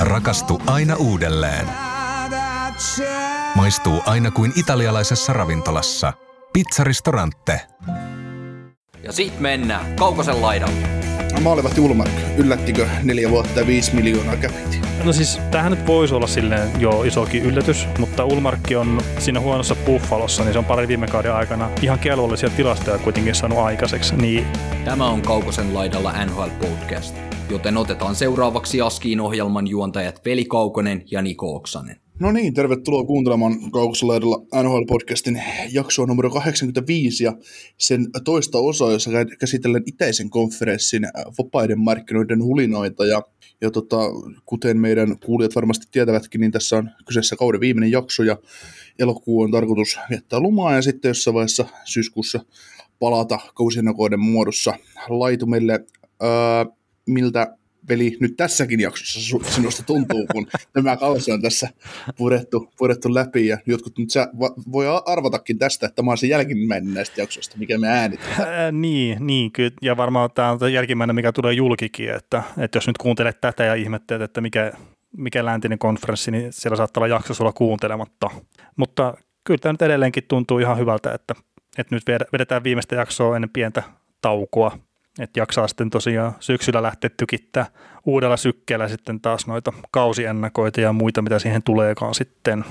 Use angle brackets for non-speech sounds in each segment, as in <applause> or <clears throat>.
Rakastu aina uudelleen. Maistuu aina kuin italialaisessa ravintolassa. Pizzaristorante. Ja sit mennään Kaukosen laidalle. Maalivahti Ulmark, yllättikö neljä vuotta ja viisi miljoonaa käpiti? No siis tämähän nyt voisi olla silleen jo isokin yllätys, mutta Ulmarkki on siinä huonossa Buffalossa, niin se on pari viime kauden aikana ihan kelvollisia tilastoja kuitenkin saanut aikaiseksi. Niin... Tämä on Kaukosen laidalla NHL Podcast, joten otetaan seuraavaksi Askiin ohjelman juontajat Veli Kaukonen ja Niko Oksanen. No niin, tervetuloa kuuntelemaan Kaukosalaidalla NHL-podcastin jaksoa numero 85 ja sen toista osaa, jossa käsitellään itäisen konferenssin äh, vapaiden markkinoiden hulinoita. Ja, ja tota, kuten meidän kuulijat varmasti tietävätkin, niin tässä on kyseessä kauden viimeinen jakso ja elokuu on tarkoitus viettää lumaa ja sitten jossain vaiheessa syyskuussa palata kausinakoiden muodossa laitumille. Öö, miltä veli nyt tässäkin jaksossa sinusta tuntuu, kun <laughs> tämä kausi on tässä purettu, purettu läpi ja jotkut nyt sä voi arvatakin tästä, että tämä on se jälkimmäinen näistä jaksoista, mikä me äänitetään. Ää, niin, niin, kyllä, ja varmaan tämä on jälkimmäinen, mikä tulee julkikin, että, että jos nyt kuuntelet tätä ja ihmettelet, että mikä, mikä läntinen konferenssi, niin siellä saattaa olla jakso sulla kuuntelematta. Mutta kyllä tämä nyt edelleenkin tuntuu ihan hyvältä, että, että nyt vedetään viimeistä jaksoa ennen pientä taukoa että jaksaa sitten tosiaan syksyllä lähteä tykittää uudella sykkeellä sitten taas noita kausiennakoita ja muita, mitä siihen tuleekaan sitten.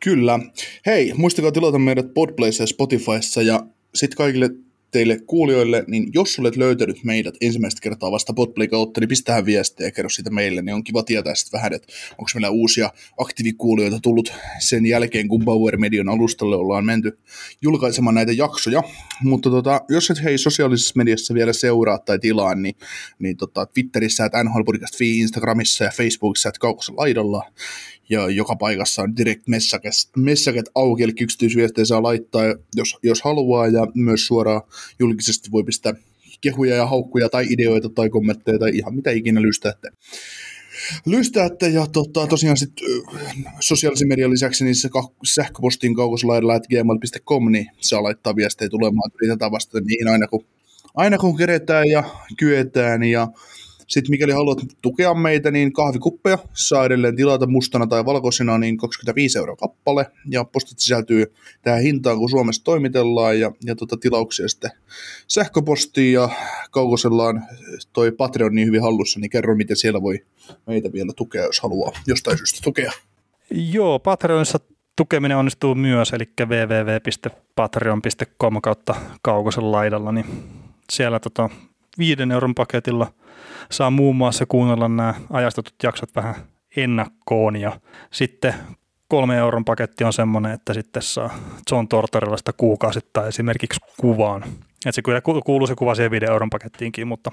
Kyllä. Hei, muistakaa tilata meidät Podplayssa ja Spotifyssa ja sitten kaikille teille kuulijoille, niin jos olet löytänyt meidät ensimmäistä kertaa vasta Podplay kautta, niin pistähän viestiä ja kerro siitä meille, niin on kiva tietää sitten vähän, että onko meillä uusia aktiivikuulijoita tullut sen jälkeen, kun Bauer Median alustalle ollaan menty julkaisemaan näitä jaksoja. Mutta tota, jos et hei sosiaalisessa mediassa vielä seuraa tai tilaa, niin, niin tota, Twitterissä, että NHL Podcast Instagramissa ja Facebookissa, että Kaukossa laidalla ja joka paikassa on direct messaget auki, eli yksityisviestejä saa laittaa, jos, jos haluaa, ja myös suoraan julkisesti voi pistää kehuja ja haukkuja tai ideoita tai kommentteja tai ihan mitä ikinä lystäätte. Lystäätte ja tota, tosiaan sit, sosiaalisen median lisäksi niin se sähköpostin kaukoslaidalla gmail.com, niin saa laittaa viestejä tulemaan, yritetään vastata niihin aina kun, aina kun keretään ja kyetään ja sitten mikäli haluat tukea meitä, niin kahvikuppeja saa edelleen tilata mustana tai valkoisena niin 25 euroa kappale. Ja postit sisältyy tähän hintaan, kun Suomessa toimitellaan. Ja, ja tota, tilauksia sitten sähköpostiin ja kaukosellaan toi Patreon niin hyvin hallussa, niin kerro miten siellä voi meitä vielä tukea, jos haluaa jostain syystä tukea. Joo, Patreonissa tukeminen onnistuu myös, eli www.patreon.com kautta kaukosen laidalla, niin siellä tota, viiden euron paketilla saa muun muassa kuunnella nämä ajastetut jaksot vähän ennakkoon ja sitten kolme euron paketti on semmoinen, että sitten saa John Tortorellasta kuukausittain esimerkiksi kuvaan. Että se kyllä kuuluu se kuva siihen 5 euron pakettiinkin, mutta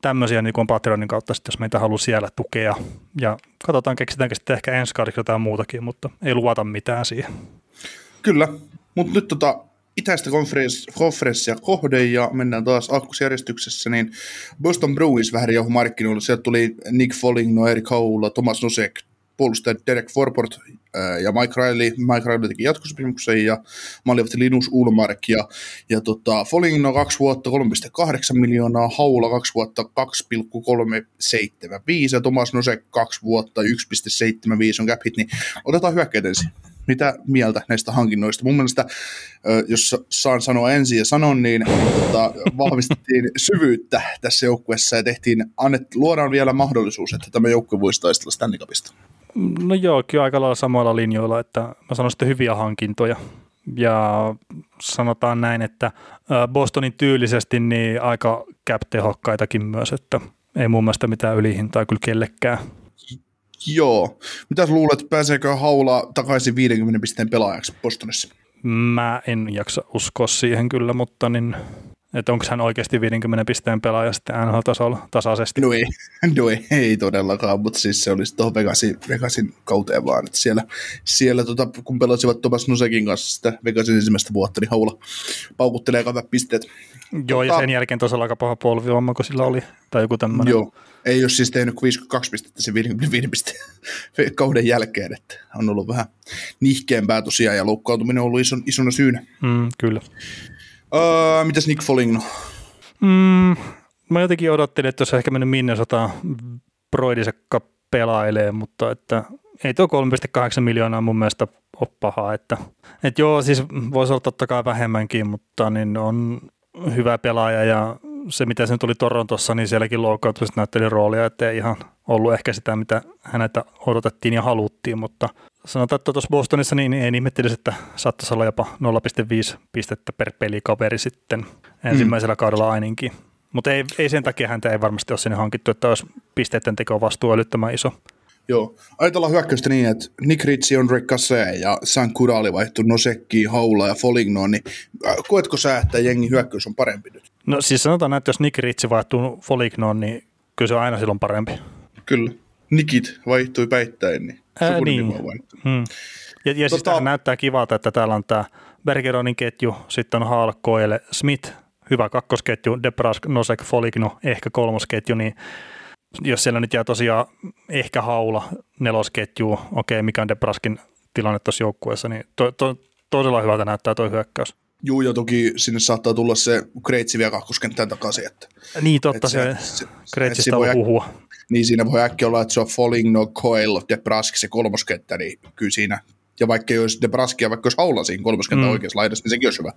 tämmöisiä niin kuin Patreonin kautta sitten, jos meitä haluaa siellä tukea. Ja katsotaan, keksitäänkö sitten ehkä ensi kaudeksi jotain muutakin, mutta ei luvata mitään siihen. Kyllä, mutta nyt tota, itäistä konferenssia kohde ja mennään taas aakkosjärjestyksessä, niin Boston Bruins vähän riehu markkinoilla. Sieltä tuli Nick Foligno, Erik Haula, Thomas Nosek, puolustaja Derek Forport ja Mike Riley. Mike Riley teki jatkosopimuksen ja maalivahti Linus Ulmark ja, ja tota, Foligno kaksi vuotta 3,8 miljoonaa, Haula kaksi vuotta 2,375 ja Thomas Nosek kaksi vuotta 1,75 on cap hit, niin otetaan hyökkäät ensin mitä mieltä näistä hankinnoista? Mun mielestä, jos saan sanoa ensin ja sanon, niin tota, vahvistettiin <laughs> syvyyttä tässä joukkueessa ja tehtiin, annet, luodaan vielä mahdollisuus, että tämä joukkue voisi taistella Stanley Cupista. No joo, kyllä aika lailla samoilla linjoilla, että mä sanon sitten hyviä hankintoja. Ja sanotaan näin, että Bostonin tyylisesti niin aika cap-tehokkaitakin myös, että ei mun mielestä mitään ylihintaa kyllä kellekään. Joo. Mitä luulet, pääseekö Haula takaisin 50 pisteen pelaajaksi Bostonissa? Mä en jaksa uskoa siihen kyllä, mutta niin, että onko hän oikeasti 50 pisteen pelaaja sitten NHL-tasolla tasaisesti? No ei, <laughs> no ei, ei todellakaan, mutta siis se olisi tuohon Vegasin, Vegasin kauteen vaan, että siellä, siellä tota, kun pelasivat Thomas Nusekin kanssa sitä Vegasin ensimmäistä vuotta, niin Haula paukuttelee aika pisteet. Joo, ja tota- sen jälkeen tosiaan aika paha polvivamma, kun sillä oli, tai joku tämmöinen. Joo, ei ole siis tehnyt 52 pistettä sen 55 pisteen <laughs> kauden jälkeen, että on ollut vähän nihkeämpää tosiaan, ja loukkaantuminen on ollut ison, isona syynä. Mm, kyllä. Uh, mitäs Nick Foligno? Mm, mä jotenkin odottelin, että jos ehkä mennyt Minnesota Broidisekka pelailee, mutta että ei tuo 3,8 miljoonaa mun mielestä ole paha, että, että joo, siis voisi olla totta kai vähemmänkin, mutta niin on hyvä pelaaja ja se, mitä sen tuli Torontossa, niin sielläkin loukkaantumiset näytteli roolia, että ei ihan ollut ehkä sitä, mitä häneltä odotettiin ja haluttiin, mutta sanotaan, että tuossa Bostonissa niin ei ihmettelisi, että saattaisi olla jopa 0,5 pistettä per pelikaveri sitten ensimmäisellä mm. kaudella ainakin. Mutta ei, ei, sen takia häntä ei varmasti ole sinne hankittu, että olisi pisteiden teko vastuu älyttömän iso. Joo. Ajatellaan hyökkäystä niin, että Nick Ritchie, Andre Cassé ja San Kudali vaihtu Nosekki, Haula ja Foligno, niin äh, koetko sä, että jengi hyökkäys on parempi nyt? No siis sanotaan, että jos Nick Ritchie vaihtuu Folignoon, niin kyllä se on aina silloin parempi. Kyllä. Nikit vaihtui päittäin, niin Ää, niin. Hmm. Ja, ja tota... siis näyttää kivalta, että täällä on tämä Bergeronin ketju, sitten on Hall, Coyle, Smith, hyvä kakkosketju, Debrask, Nosek, Foligno, ehkä kolmosketju, niin jos siellä nyt jää tosiaan ehkä haula nelosketju, okei, okay, mikä on Debraskin tilanne tuossa joukkueessa, niin to, to, todella hyvältä näyttää tuo hyökkäys. Juu, ja toki sinne saattaa tulla se Kreitsi vielä kakkoskenttään takaisin. Että, niin, totta, se, se Kreitsistä on huhua. Niin siinä voi äkkiä olla, että se on Foligno, Coelho, Debrask se kolmoskenttä, niin kyllä siinä, ja vaikka olisi Debraskia, vaikka olisi haula siinä kolmoskenttä mm. oikeassa laidassa, niin sekin olisi hyvä.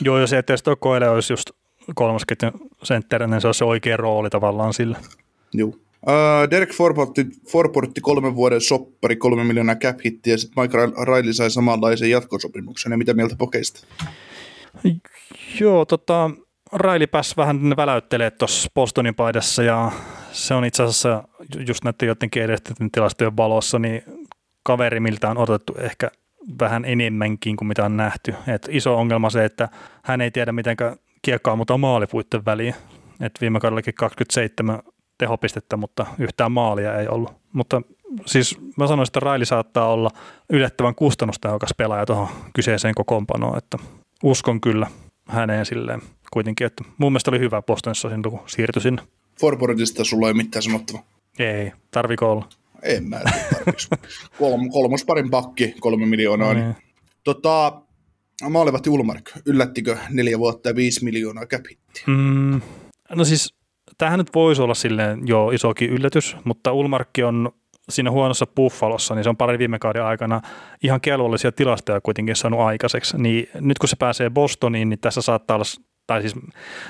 Joo, jos ei tuo Coelho olisi just kolmosketjun sentteri, niin se olisi se oikea rooli tavallaan sillä. Joo. Uh, Derek Forportti, Forportti kolmen vuoden soppari, kolme miljoonaa cap hittiä, ja sitten Mike Riley sai samanlaisen jatkosopimuksen, ja mitä mieltä pokeista? Joo, tota, Raili pääsi vähän väläyttelee tuossa Bostonin paidassa ja se on itse asiassa just näiden jotenkin edestetyn tilastojen valossa, niin kaveri, miltä on odotettu ehkä vähän enemmänkin kuin mitä on nähty. Et iso ongelma se, että hän ei tiedä miten kiekkaa mutta maalipuitten väliin. Et viime kaudellakin 27 tehopistettä, mutta yhtään maalia ei ollut. Mutta siis mä sanoisin, että Raili saattaa olla yllättävän kustannustehokas pelaaja tuohon kyseiseen kokoonpanoon, että uskon kyllä häneen silleen kuitenkin, että mun mielestä oli hyvä Bostonissa sinne, kun siirtyi sinne. Forboardista sulla ei mitään sanottavaa. Ei, tarviko olla? En mä <laughs> Kolm, kolmos parin pakki, kolme miljoonaa. No, niin. Tota, Maalivat Ulmark, yllättikö neljä vuotta ja viisi miljoonaa cap mm, No siis, tämähän nyt voisi olla silleen jo isokin yllätys, mutta Ulmarkki on siinä huonossa Buffalossa, niin se on pari viime kauden aikana ihan kelvollisia tilastoja kuitenkin saanut aikaiseksi. Niin nyt kun se pääsee Bostoniin, niin tässä saattaa olla, tai siis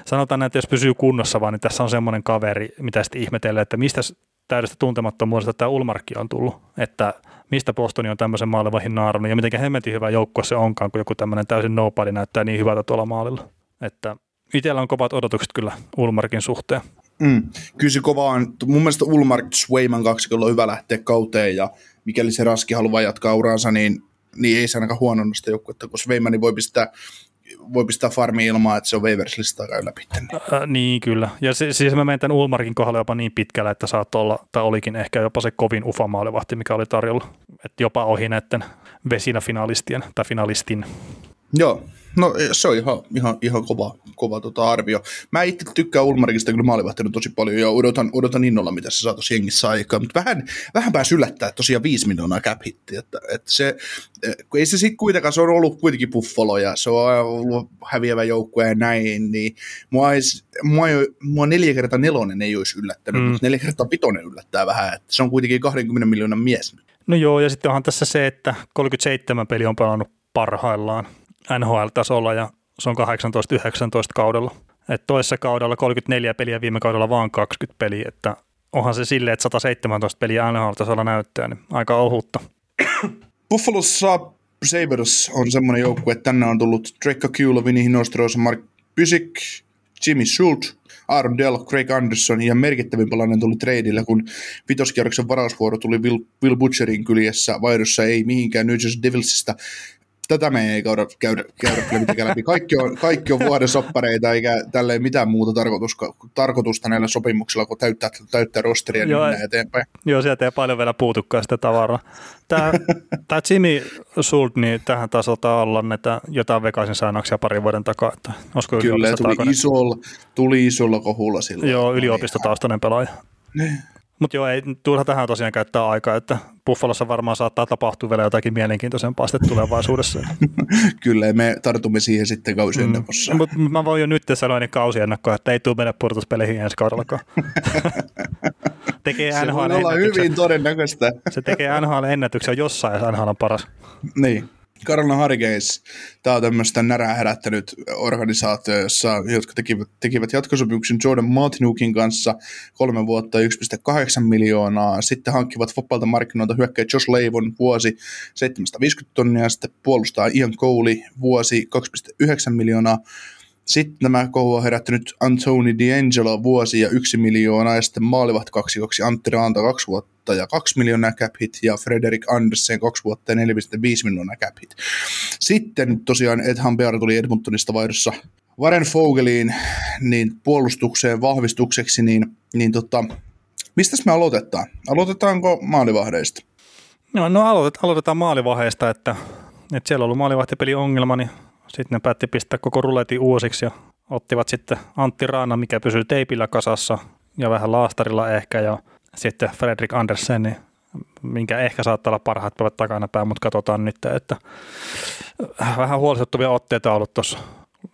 sanotaan, että jos pysyy kunnossa vaan, niin tässä on semmoinen kaveri, mitä sitten ihmetellään, että mistä täydestä tuntemattomuudesta tämä Ulmarkki on tullut, että mistä Bostoni on tämmöisen maalivahin naarannut ja miten hemmetin hyvä joukkue se onkaan, kun joku tämmöinen täysin nobody näyttää niin hyvältä tuolla maalilla. Että itsellä on kovat odotukset kyllä Ulmarkin suhteen. Mm. Kyllä se kova on. Mun mielestä Ulmark Swayman kaksikolla on hyvä lähteä kauteen ja mikäli se Raski haluaa jatkaa uraansa, niin, niin ei se ainakaan huononna sitä joukkuetta, kun Swaymani voi pistää voi pistää farmi ilmaa, että se on waivers-listaa käy läpi. Niin. Äh, niin, kyllä. Ja siis, siis mä menen tämän Ulmarkin kohdalla jopa niin pitkällä, että saat olla, tai olikin ehkä jopa se kovin ufamaalivahti, mikä oli tarjolla. Että jopa ohi näiden vesinä finalistien tai finalistin. Joo, No se on ihan, ihan, ihan kova, kova tota arvio. Mä itse tykkään Ulmarikista kyllä maalivahtinut tosi paljon ja odotan, odotan innolla, mitä se saa tuossa jengissä aikaan. Mutta vähän, vähän pääsi yllättää tosiaan viisi miljoonaa cap hitti. Että, että se, ei se sitten kuitenkaan, se on ollut kuitenkin Buffalo ja se on ollut häviävä joukkue ja näin, niin mua, ei, mua, ei, mua neljä kertaa nelonen ei olisi yllättänyt, mm. mutta neljä kertaa pitonen yllättää vähän. Että se on kuitenkin 20 miljoonan mies. No joo, ja sitten onhan tässä se, että 37 peli on pelannut parhaillaan NHL-tasolla ja se on 18-19 kaudella. Et toisessa kaudella 34 peliä, viime kaudella vaan 20 peliä, että onhan se silleen, että 117 peliä NHL-tasolla näyttää, niin aika ohutta. Buffalossa Sabres on semmoinen joukkue, että tänne on tullut Drake Kula, Vinny Nostros, Mark Pysyk, Jimmy Schultz, Aaron Dell, Craig Anderson ja merkittävin palanen tuli treidillä, kun vitoskierroksen varausvuoro tuli Will, Will Butcherin kyljessä vaihdossa ei mihinkään New Jersey Devilsista tätä me ei käydä, käydä, käydä kyllä mitenkään läpi. Kaikki on, kaikki on vuoden soppareita, eikä tälle mitään muuta tarkoitusta, tarkoitusta näillä sopimuksilla, kun täyttää, täyttää rosteria niin joo, niin eteenpäin. Joo, sieltä ei paljon vielä puutukaan sitä tavaraa. Tämä, <laughs> tämä Jimmy Sult, niin tähän tasolta olla näitä jotain vekaisin säännöksiä parin vuoden takaa. Että Kyllä, tuli isolla, tuli isolla kohulla silloin. Joo, yliopistotaustainen pelaaja. Niin. Mutta joo, ei turha tähän tosiaan käyttää aikaa, että Buffalossa varmaan saattaa tapahtua vielä jotakin mielenkiintoisempaa sitten tulevaisuudessa. <laughs> Kyllä, me tartumme siihen sitten kausiennakossa. Mm, Mutta mä voin jo nyt sanoa niin kausiennakkoa, että ei tule mennä purtuspeleihin ensi kaudellakaan. <laughs> tekee Se NHL voi olla ennätyksen. hyvin todennäköistä. Se tekee NHL ennätyksen jossain, jos NHL on paras. Niin. Carolina Hurricanes, tämä on tämmöistä närää herättänyt organisaatio, jossa, jotka tekivät, tekivät jatkosopimuksen Jordan Martinukin kanssa kolme vuotta 1,8 miljoonaa. Sitten hankkivat vapailta markkinoilta hyökkäjä Josh Leivon vuosi 750 tonnia, sitten puolustaa Ian Cowley vuosi 2,9 miljoonaa. Sitten nämä kohu on herättänyt Anthony D'Angelo vuosi ja yksi miljoonaa, ja sitten kaksi, kaksi Antti Raanta kaksi vuotta ja kaksi miljoonaa cap hit, ja Frederik Andersen kaksi vuotta ja 4,5 miljoonaa cap hit. Sitten tosiaan Ed Hambear tuli Edmontonista vaihdossa Varen Fogeliin niin puolustukseen vahvistukseksi, niin, niin tota, mistä me aloitetaan? Aloitetaanko maalivahdeista? No, no aloitet, aloitetaan maalivaiheesta, että, että siellä on ollut maalivahtipeli ongelma, niin sitten ne päätti pistää koko ruletin uusiksi ja ottivat sitten Antti Raana, mikä pysyy teipillä kasassa ja vähän laastarilla ehkä ja sitten Fredrik Andersen, niin minkä ehkä saattaa olla parhaat päivät takana päin, mutta katsotaan nyt, että vähän huolestuttavia otteita on ollut tuossa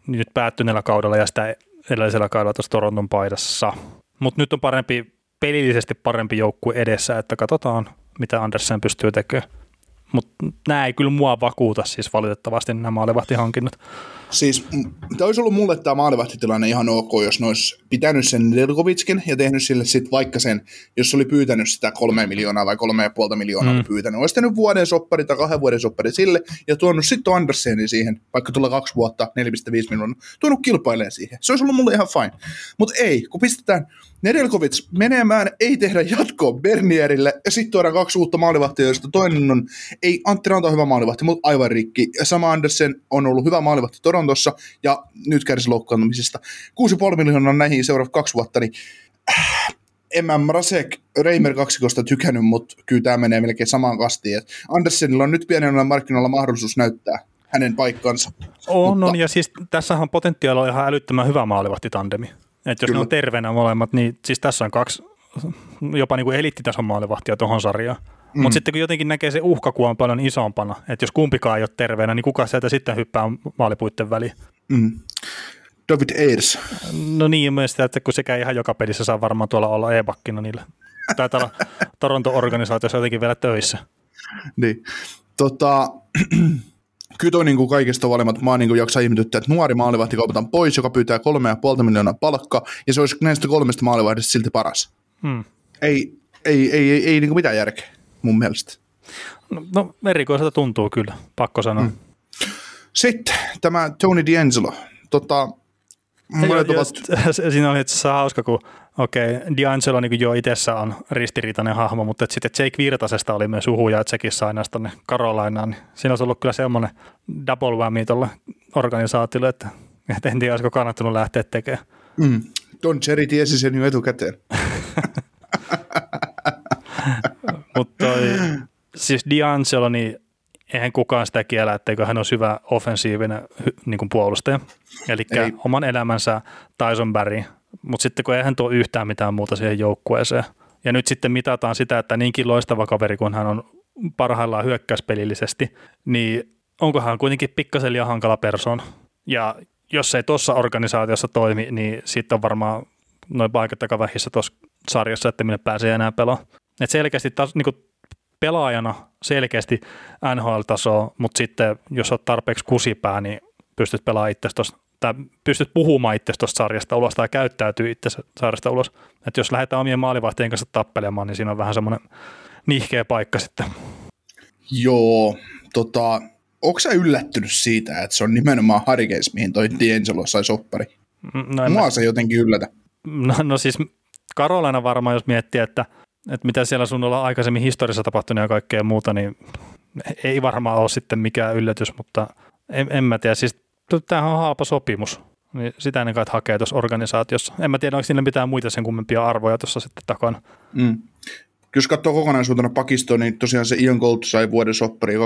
nyt päättyneellä kaudella ja sitä edellisellä kaudella tuossa Toronton paidassa. Mutta nyt on parempi, pelillisesti parempi joukkue edessä, että katsotaan, mitä Andersen pystyy tekemään. Mutta nämä ei kyllä mua vakuuta siis valitettavasti nämä maalivahtihankinnat. Siis tämä olisi ollut mulle tämä maalivahtitilanne ihan ok, jos ne olisi pitänyt sen Delkovitskin ja tehnyt sille sitten vaikka sen, jos oli pyytänyt sitä kolme miljoonaa vai kolme ja puolta miljoonaa mm. pyytänyt. Olisi tehnyt vuoden soppari tai kahden vuoden soppari sille ja tuonut sitten Andersenin siihen, vaikka tulla kaksi vuotta, 4,5 miljoonaa, tuonut kilpailemaan siihen. Se olisi ollut mulle ihan fine. Mutta ei, kun pistetään Nedelkovits menemään, ei tehdä jatkoa Bernierille ja sitten tuodaan kaksi uutta maalivahtia, joista toinen on, ei Antti Ranta on hyvä maalivahti, mutta aivan rikki. Ja sama Andersen on ollut hyvä maalivahti Torontossa ja nyt kärsi loukkaantumisesta. 6,5 miljoonaa näihin seuraavat kaksi vuotta, niin äh, en mä Mrazek Reimer kaksikosta tykännyt, mutta kyllä tämä menee melkein samaan kastiin. Et Andersenilla on nyt pienellä markkinoilla mahdollisuus näyttää hänen paikkansa. On, Mutta- on, ja siis tässähän potentiaali on ihan älyttömän hyvä maalivahtitandemi. Että jos Kyllä. ne on terveenä molemmat, niin siis tässä on kaksi jopa niin kuin eliittitason maalivahtia tuohon sarjaan. Mm. Mutta sitten kun jotenkin näkee se uhkakuva on paljon isompana, että jos kumpikaan ei ole terveenä, niin kuka sieltä sitten hyppää maalipuitten väliin? Mm. David Ayers. No niin, mielestäni, että kun sekä ihan joka pelissä saa varmaan tuolla olla e-bakkina niillä. Taitaa olla <laughs> Toronto-organisaatiossa jotenkin vielä töissä. Niin. Tota, <clears throat> kyllä toi niin kuin kaikista valimmat, mä niin kuin jaksaa ihmetyttää, että nuori maalivahti kaupataan pois, joka pyytää kolme ja puolta miljoonaa palkkaa, ja se olisi näistä kolmesta maalivahdista silti paras. Hmm. Ei, ei, ei, ei, ei niin kuin mitään järkeä, mun mielestä. No, no erikoiselta tuntuu kyllä, pakko sanoa. Hmm. Sitten tämä Tony D'Angelo. Tota, monet Joo, ovat, siinä oli itse asiassa hauska, kun okei, okay, D'Angelo niin jo itsessä on ristiriitainen hahmo, mutta et sitten Jake Virtasesta oli myös huhuja, että sekin sai näistä tuonne Carolinaan. Niin siinä olisi ollut kyllä semmoinen double whammy tuolle organisaatiolle, että, että en tiedä, olisiko kannattanut lähteä tekemään. mm, Don Cherry tiesi sen jo etukäteen. <laughs> Mutta siis D'Angelo, niin eihän kukaan sitä kiellä, etteikö hän ole hyvä offensiivinen niin kuin puolustaja. Eli oman elämänsä Tyson Barry, mutta sitten kun eihän tuo yhtään mitään muuta siihen joukkueeseen. Ja nyt sitten mitataan sitä, että niinkin loistava kaveri, kun hän on parhaillaan hyökkäyspelillisesti, niin onko hän kuitenkin pikkasen liian hankala persoon. Ja jos ei tuossa organisaatiossa toimi, niin sitten on varmaan noin paikat aika vähissä tuossa sarjassa, että minne pääsee enää pelaamaan. Et selkeästi taas, niin pelaajana selkeästi NHL-tasoa, mutta sitten jos olet tarpeeksi kusipää, niin pystyt pelaamaan itse tosta, tai pystyt puhumaan itse tuosta sarjasta ulos tai käyttäytyy itse sarjasta ulos. Et jos lähdetään omien maalivahtien kanssa tappelemaan, niin siinä on vähän semmoinen nihkeä paikka sitten. Joo, tota, onko sä yllättynyt siitä, että se on nimenomaan Hurricanes, mihin toi D'Angelo sai soppari? No, en mä- Mua se jotenkin yllätä. No, no siis Karolina varmaan, jos miettii, että, että mitä siellä sun olla aikaisemmin historiassa tapahtunut ja kaikkea muuta, niin ei varmaan ole sitten mikään yllätys, mutta en, en mä tiedä. Siis tämähän on halpa sopimus. Niin sitä ennen kaikkea hakee tuossa organisaatiossa. En mä tiedä, onko niillä mitään muita sen kummempia arvoja tuossa sitten takana. Mm. Jos katsoo kokonaisuutena pakistoa, niin tosiaan se Ian Gold sai vuoden soppari 2,9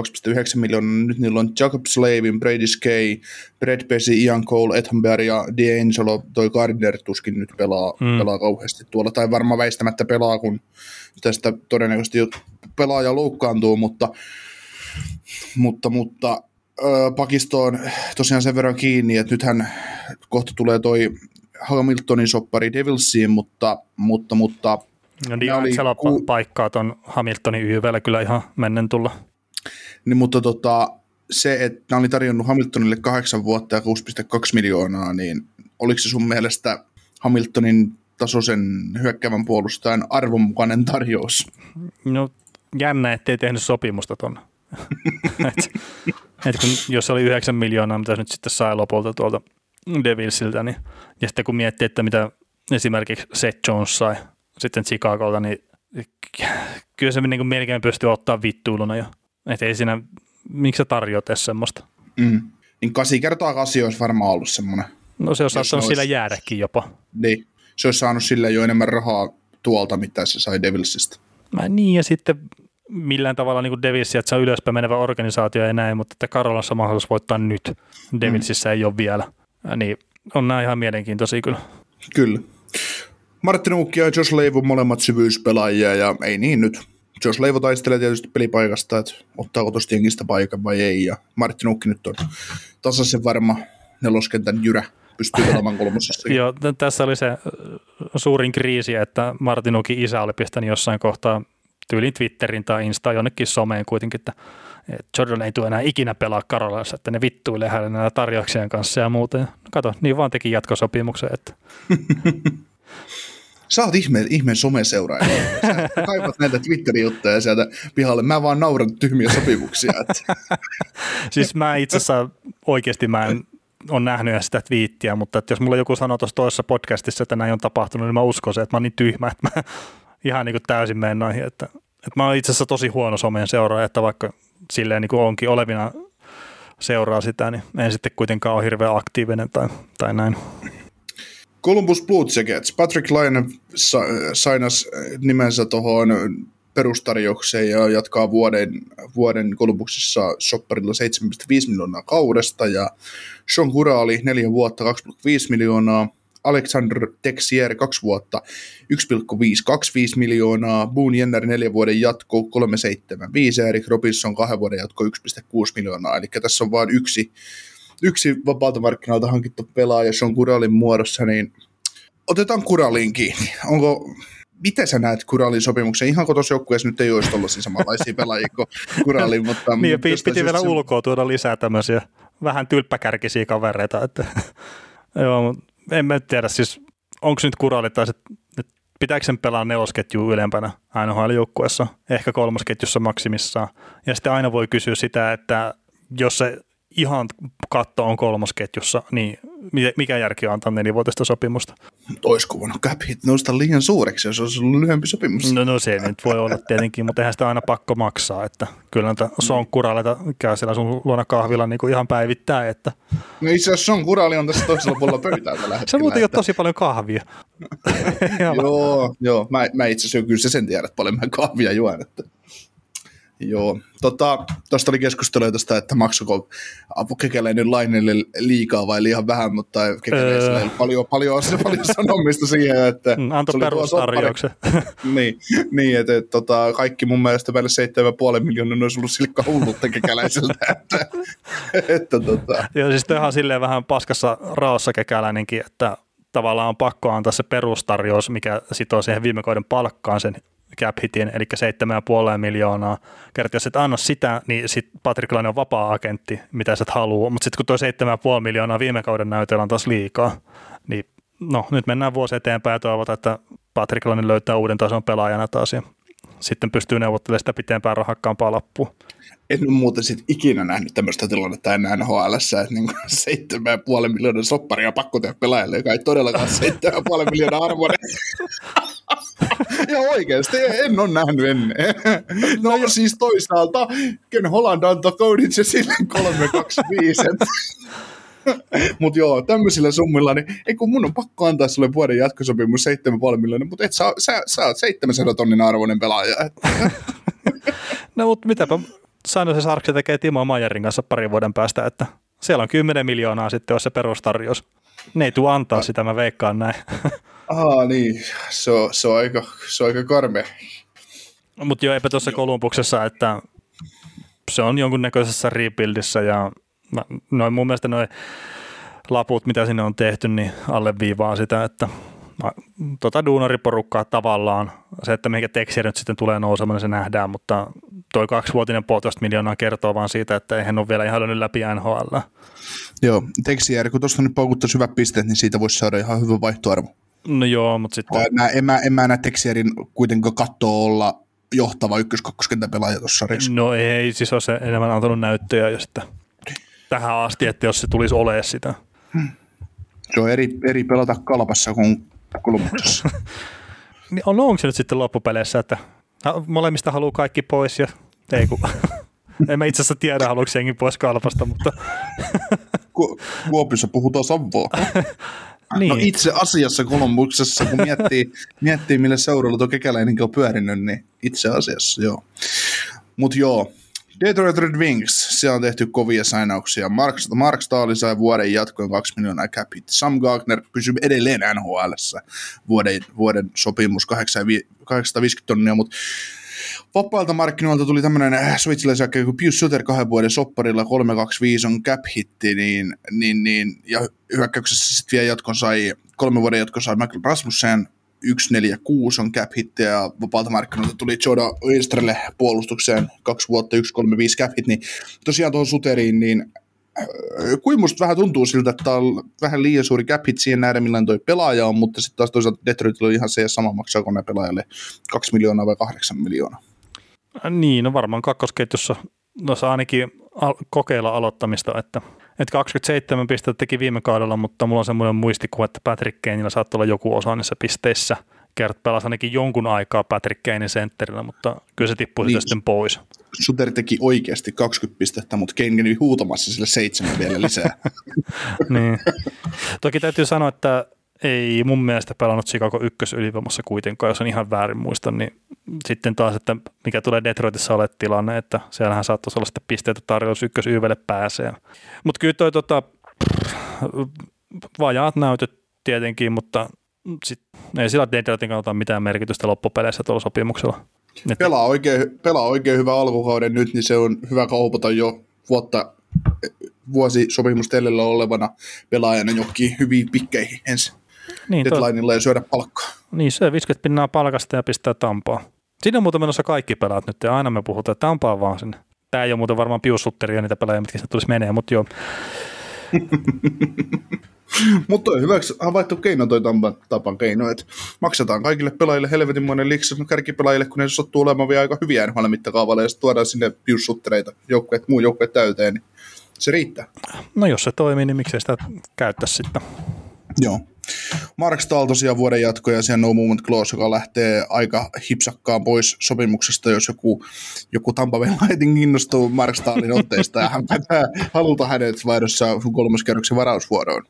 miljoonaa. Nyt niillä on Jacob Slavin, Brady Skay, Brad Pesci, Ian Cole, Ethan Bear ja D'Angelo. Toi Gardner tuskin nyt pelaa, Mm. pelaa kauheasti tuolla. Tai varmaan väistämättä pelaa, kun tästä todennäköisesti pelaaja loukkaantuu, mutta, mutta, mutta ö, Pakisto on tosiaan sen verran kiinni, että nythän kohta tulee toi Hamiltonin soppari Devilsiin, mutta, mutta, mutta No niin, siellä on ku- pa- paikkaa tuon Hamiltonin YVllä kyllä ihan mennen tulla. Niin, mutta tota, se, että nämä oli tarjonnut Hamiltonille kahdeksan vuotta ja 6,2 miljoonaa, niin oliko se sun mielestä Hamiltonin tasoisen hyökkäävän puolustajan arvonmukainen tarjous? No jännä, ettei tehnyt sopimusta tuonne. Et, et kun, jos oli 9 miljoonaa, mitä nyt sitten sai lopulta tuolta Devilsiltä, niin, ja sitten kun miettii, että mitä esimerkiksi Seth Jones sai sitten Chicagolta, niin kyllä se niin kuin melkein pystyy ottaa vittuiluna jo. Että ei siinä, miksi sä tarjoat edes semmoista? Mm. Niin 8 kertaa 8 olisi varmaan ollut semmoinen. No se on saattanut ne sillä olisi- jäädäkin jopa. Niin. Se olisi saanut sille jo enemmän rahaa tuolta, mitä se sai Devilsistä. Mä niin, ja sitten millään tavalla niin kuin Devilsia, että se on ylöspäin menevä organisaatio ja näin, mutta että Karolassa mahdollisuus voittaa nyt. Devilsissä ei ole vielä. Ja Niin on nämä ihan mielenkiintoisia kyllä. Kyllä. Martin Uukki ja Josh Leivo molemmat syvyyspelaajia ja ei niin nyt. Josh Leivo taistelee tietysti pelipaikasta, että ottaako tuosta jengistä paikan vai ei. Ja Martin Uukki nyt on tasaisen varma neloskentän jyrä. Pystyy pelaamaan kolmosessa. <laughs> Joo, tässä oli se ö, suurin kriisi, että Martinukin isä oli pistänyt jossain kohtaa tyylin Twitterin tai Insta jonnekin someen kuitenkin, että Jordan ei tule enää ikinä pelaa Karolassa, että ne vittuilee näillä tarjouksien kanssa ja muuta. Ja kato, niin vaan teki jatkosopimuksen, että <laughs> Sä oot ihmeen, ihmeen someseuraaja. Sä kaipat näitä Twitterin juttuja sieltä pihalle. Mä vaan nauran tyhmiä sopimuksia. Että. <laughs> Siis mä itse asiassa oikeasti mä en ole nähnyt sitä twiittiä, mutta että jos mulla joku sanoo tuossa toisessa podcastissa, että näin on tapahtunut, niin mä uskon se, että mä oon niin tyhmä, että mä ihan niin kuin täysin menen noihin. Että, että mä oon itse asiassa tosi huono someen seuraaja, että vaikka silleen niin kuin onkin olevina seuraa sitä, niin en sitten kuitenkaan ole hirveän aktiivinen tai, tai näin. Columbus Blue Jackets. Patrick sa- sainas nimensä tuohon perustarjoukseen ja jatkaa vuoden, vuoden Columbuksessa sopparilla 7,5 miljoonaa kaudesta ja Sean Kuraali 4 vuotta 2,5 miljoonaa, Alexander Texier 2 vuotta 1,525 miljoonaa, Boone Jenner 4 vuoden jatko 375 ja Erik Robinson 2 vuoden jatko 1,6 miljoonaa. Eli tässä on vain yksi, yksi vapaalta markkinoilta hankittu pelaaja Sean Kuralin muodossa, niin otetaan Kuraliin kiinni. Onko, miten sä näet Kuralin sopimuksen? Ihan kun tuossa joukkueessa nyt ei olisi tuollaisia samanlaisia pelaajia kuin Kuralin, mutta... Niin, ja mutta pi- jostain piti vielä se- ulkoa tuoda lisää tämmöisiä vähän tylppäkärkisiä kavereita. Että, <laughs> joo, en mä tiedä, siis onko nyt kuraali tai että pitääkö sen pelaa nelosketjua ylempänä NHL-joukkueessa, ehkä kolmosketjussa maksimissaan. Ja sitten aina voi kysyä sitä, että jos se ihan katto on kolmosketjussa, niin mi- mikä järki on antaa nelivuotista sopimusta? Olisiko voinut cap hit nousta liian suureksi, jos olisi ollut lyhyempi sopimus? No, no se nyt voi olla tietenkin, mutta eihän sitä aina pakko maksaa, että kyllä näitä sonkkuraleita käy siellä sun luona kahvilla niin kuin ihan päivittäin, että No itse asiassa Sean Kurali on tässä toisella puolella pöytää tällä se hetkellä. muuten jo että- tosi paljon kahvia. <laughs> Joo, joo. Mä, mä itse asiassa kyllä se sen tiedät paljon mä kahvia juon. Että. Joo, tota, tuosta oli keskustelua tästä, että maksuko Apu Kekäläinen lainelle liikaa vai liian vähän, mutta Kekäläisellä Öö. paljon, paljon, <laughs> paljon sanomista siihen, että Mm, tuo perustarjouksen. <laughs> niin, niin että, että tota, kaikki mun mielestä välillä 7,5 miljoonaa olisi ollut silkka hullutta Kekäläiseltä, <laughs> että, että tota, Ja siis ihan silleen vähän paskassa raossa kekäläinenkin, että tavallaan on pakko antaa se perustarjous, mikä sitoo siihen viime kauden palkkaan sen cap hitin, eli 7,5 miljoonaa. Kerta jos et anna sitä, niin sit Patrick Laine on vapaa-agentti, mitä sä et halua, mutta sitten kun tuo 7,5 miljoonaa viime kauden näytöllä on taas liikaa, niin no nyt mennään vuosi eteenpäin ja toivotaan, että Patrick Laine löytää uuden tason pelaajana taas ja sitten pystyy neuvottelemaan sitä pitempään rahakkaampaa lappuun. en ole muuten sit ikinä nähnyt tämmöistä tilannetta enää NHL, että niin 7,5 miljoonaa sopparia pakko tehdä pelaajalle, joka ei todellakaan 7,5 miljoonaa arvoinen. Ja oikeasti en ole nähnyt ennen. <laughs> No, no siis toisaalta Ken Holland antoi Coditse sille 325. <laughs> Mutta joo, tämmöisillä summilla, niin ei kun mun on pakko antaa sulle vuoden jatkosopimus 7,5 miljoonaa, mutta et sä, sä, sä oot 700 tonnin arvoinen pelaaja. <laughs> No mutta mitäpä San se Sarksi tekee Timo Majerin kanssa parin vuoden päästä, että siellä on 10 miljoonaa sitten, jos se perustarjous. Ne ei tule antaa sitä, mä veikkaan näin. <laughs> Aa, niin. Se on, se on aika, se on aika karmea. Mutta joo, eipä tuossa Kolumbuksessa, että se on jonkunnäköisessä rebuildissä ja noin mun mielestä noin laput, mitä sinne on tehty, niin alleviivaa sitä, että tota duunariporukkaa tavallaan. Se, että mikä Texier nyt sitten tulee nousemaan, niin se nähdään, mutta toi kaksivuotinen puolitoista miljoonaa kertoo vaan siitä, että eihän ole vielä ihan läpi NHL. Joo, Texier, kun tuosta nyt paukuttaisi hyvät pisteet, niin siitä voisi saada ihan hyvä vaihtoarvo. No joo, mutta sitten... Mä, en, mä, en mä näe Texierin kuitenkaan katsoa olla johtava ykkös pelaaja tuossa sarjassa. No ei, siis on se enemmän antanut näyttöjä jo sitten tähän asti, että jos se tulisi olemaan sitä. Hmm. Se on eri, eri pelata kalpassa kuin kulmuksessa. <laughs> niin on, onko se nyt sitten loppupeleissä, että molemmista haluaa kaikki pois ja ei kun, <laughs> en mä itse asiassa tiedä, haluatko jengi pois kalpasta, mutta... <laughs> Ku, Kuopissa puhutaan Savoa. niin. No itse asiassa Kolumbuksessa, kun miettii, miettii millä seuralla tuo kekäläinenkin on pyörinyt, niin itse asiassa joo. Mutta joo, Detroit Red Wings, siellä on tehty kovia sainauksia. Mark, Mark Stahl sai vuoden jatkoon 2 miljoonaa capit. Sam Gagner pysyy edelleen NHL vuoden, vuoden sopimus 850 tonnia, mutta vapailta markkinoilta tuli tämmöinen äh, sveitsiläisen kuin Pius Suter kahden vuoden sopparilla 325 on cap hitti, niin, niin, niin, ja hyökkäyksessä sitten vielä jatkon sai, kolme vuoden jatkon sai Michael Rasmussen, 146 on cap hit ja vapaalta markkinoilta tuli Joda Oistrelle puolustukseen kaksi vuotta 135 cap hit, niin tosiaan tuohon Suteriin, niin äh, kuin musta vähän tuntuu siltä, että on vähän liian suuri cap hit siihen nähdä, millainen toi pelaaja on, mutta sitten taas toisaalta Detroitilla on ihan se sama maksaa ne pelaajalle 2 miljoonaa vai 8 miljoonaa. Niin, no varmaan kakkosketjussa no saa ainakin al- kokeilla aloittamista, että, että 27 pistettä teki viime kaudella, mutta mulla on semmoinen muistikuva, että Patrick Kaneilla saattaa olla joku osa niissä pisteissä. Kert pelasi ainakin jonkun aikaa Patrick Kanein sentterillä, mutta kyllä se tippui niin, sitten pois. Suter teki oikeasti 20 pistettä, mutta Kane kävi huutamassa sille seitsemän vielä lisää. <laughs> niin. Toki täytyy sanoa, että ei mun mielestä pelannut Chicago ykkös ylivoimassa kuitenkaan, jos on ihan väärin muistan, niin sitten taas, että mikä tulee Detroitissa ole tilanne, että siellähän saattaisi olla sitten pisteitä tarjous ykkös YVlle pääsee. Mutta kyllä toi tota, vajaat näytöt tietenkin, mutta sit, ei sillä Detroitin kannalta mitään merkitystä loppupeleissä tuolla sopimuksella. Pelaa oikein, pelaa oikein hyvä alkukauden nyt, niin se on hyvä kaupata jo vuotta vuosi sopimustelellä olevana pelaajana jokin hyviin pikkeihin ensin niin, deadlineilla ja syödä palkkaa. Niin, se 50 pinnaa palkasta ja pistää tampaa. Siinä on muuten menossa kaikki pelaat nyt ja aina me puhutaan, että tampaa vaan sinne. Tämä ei ole muuten varmaan piussutteria niitä pelaajia, mitkä sinne tulisi menee, mutta joo. <laughs> Mutta on hyväksi havaittu keino toi tapan keino, että maksetaan kaikille pelaajille helvetinmoinen liksi kärkipelaajille, kun ne sattuu olemaan vielä aika hyviä NHL mittakaavalla ja sitten tuodaan sinne piussuttereita, joukkueet, muu joukkueet täyteen, niin se riittää. No jos se toimii, niin miksei sitä käyttäisi sitten. Joo. Mark Stahl tosiaan vuoden jatko ja siellä No Movement Clause, joka lähtee aika hipsakkaan pois sopimuksesta, jos joku, joku Tampa Bay Lightning innostuu Mark Stahlin otteesta ja hän pitää haluta hänet vaihdossa kolmas kerroksen varausvuoroon.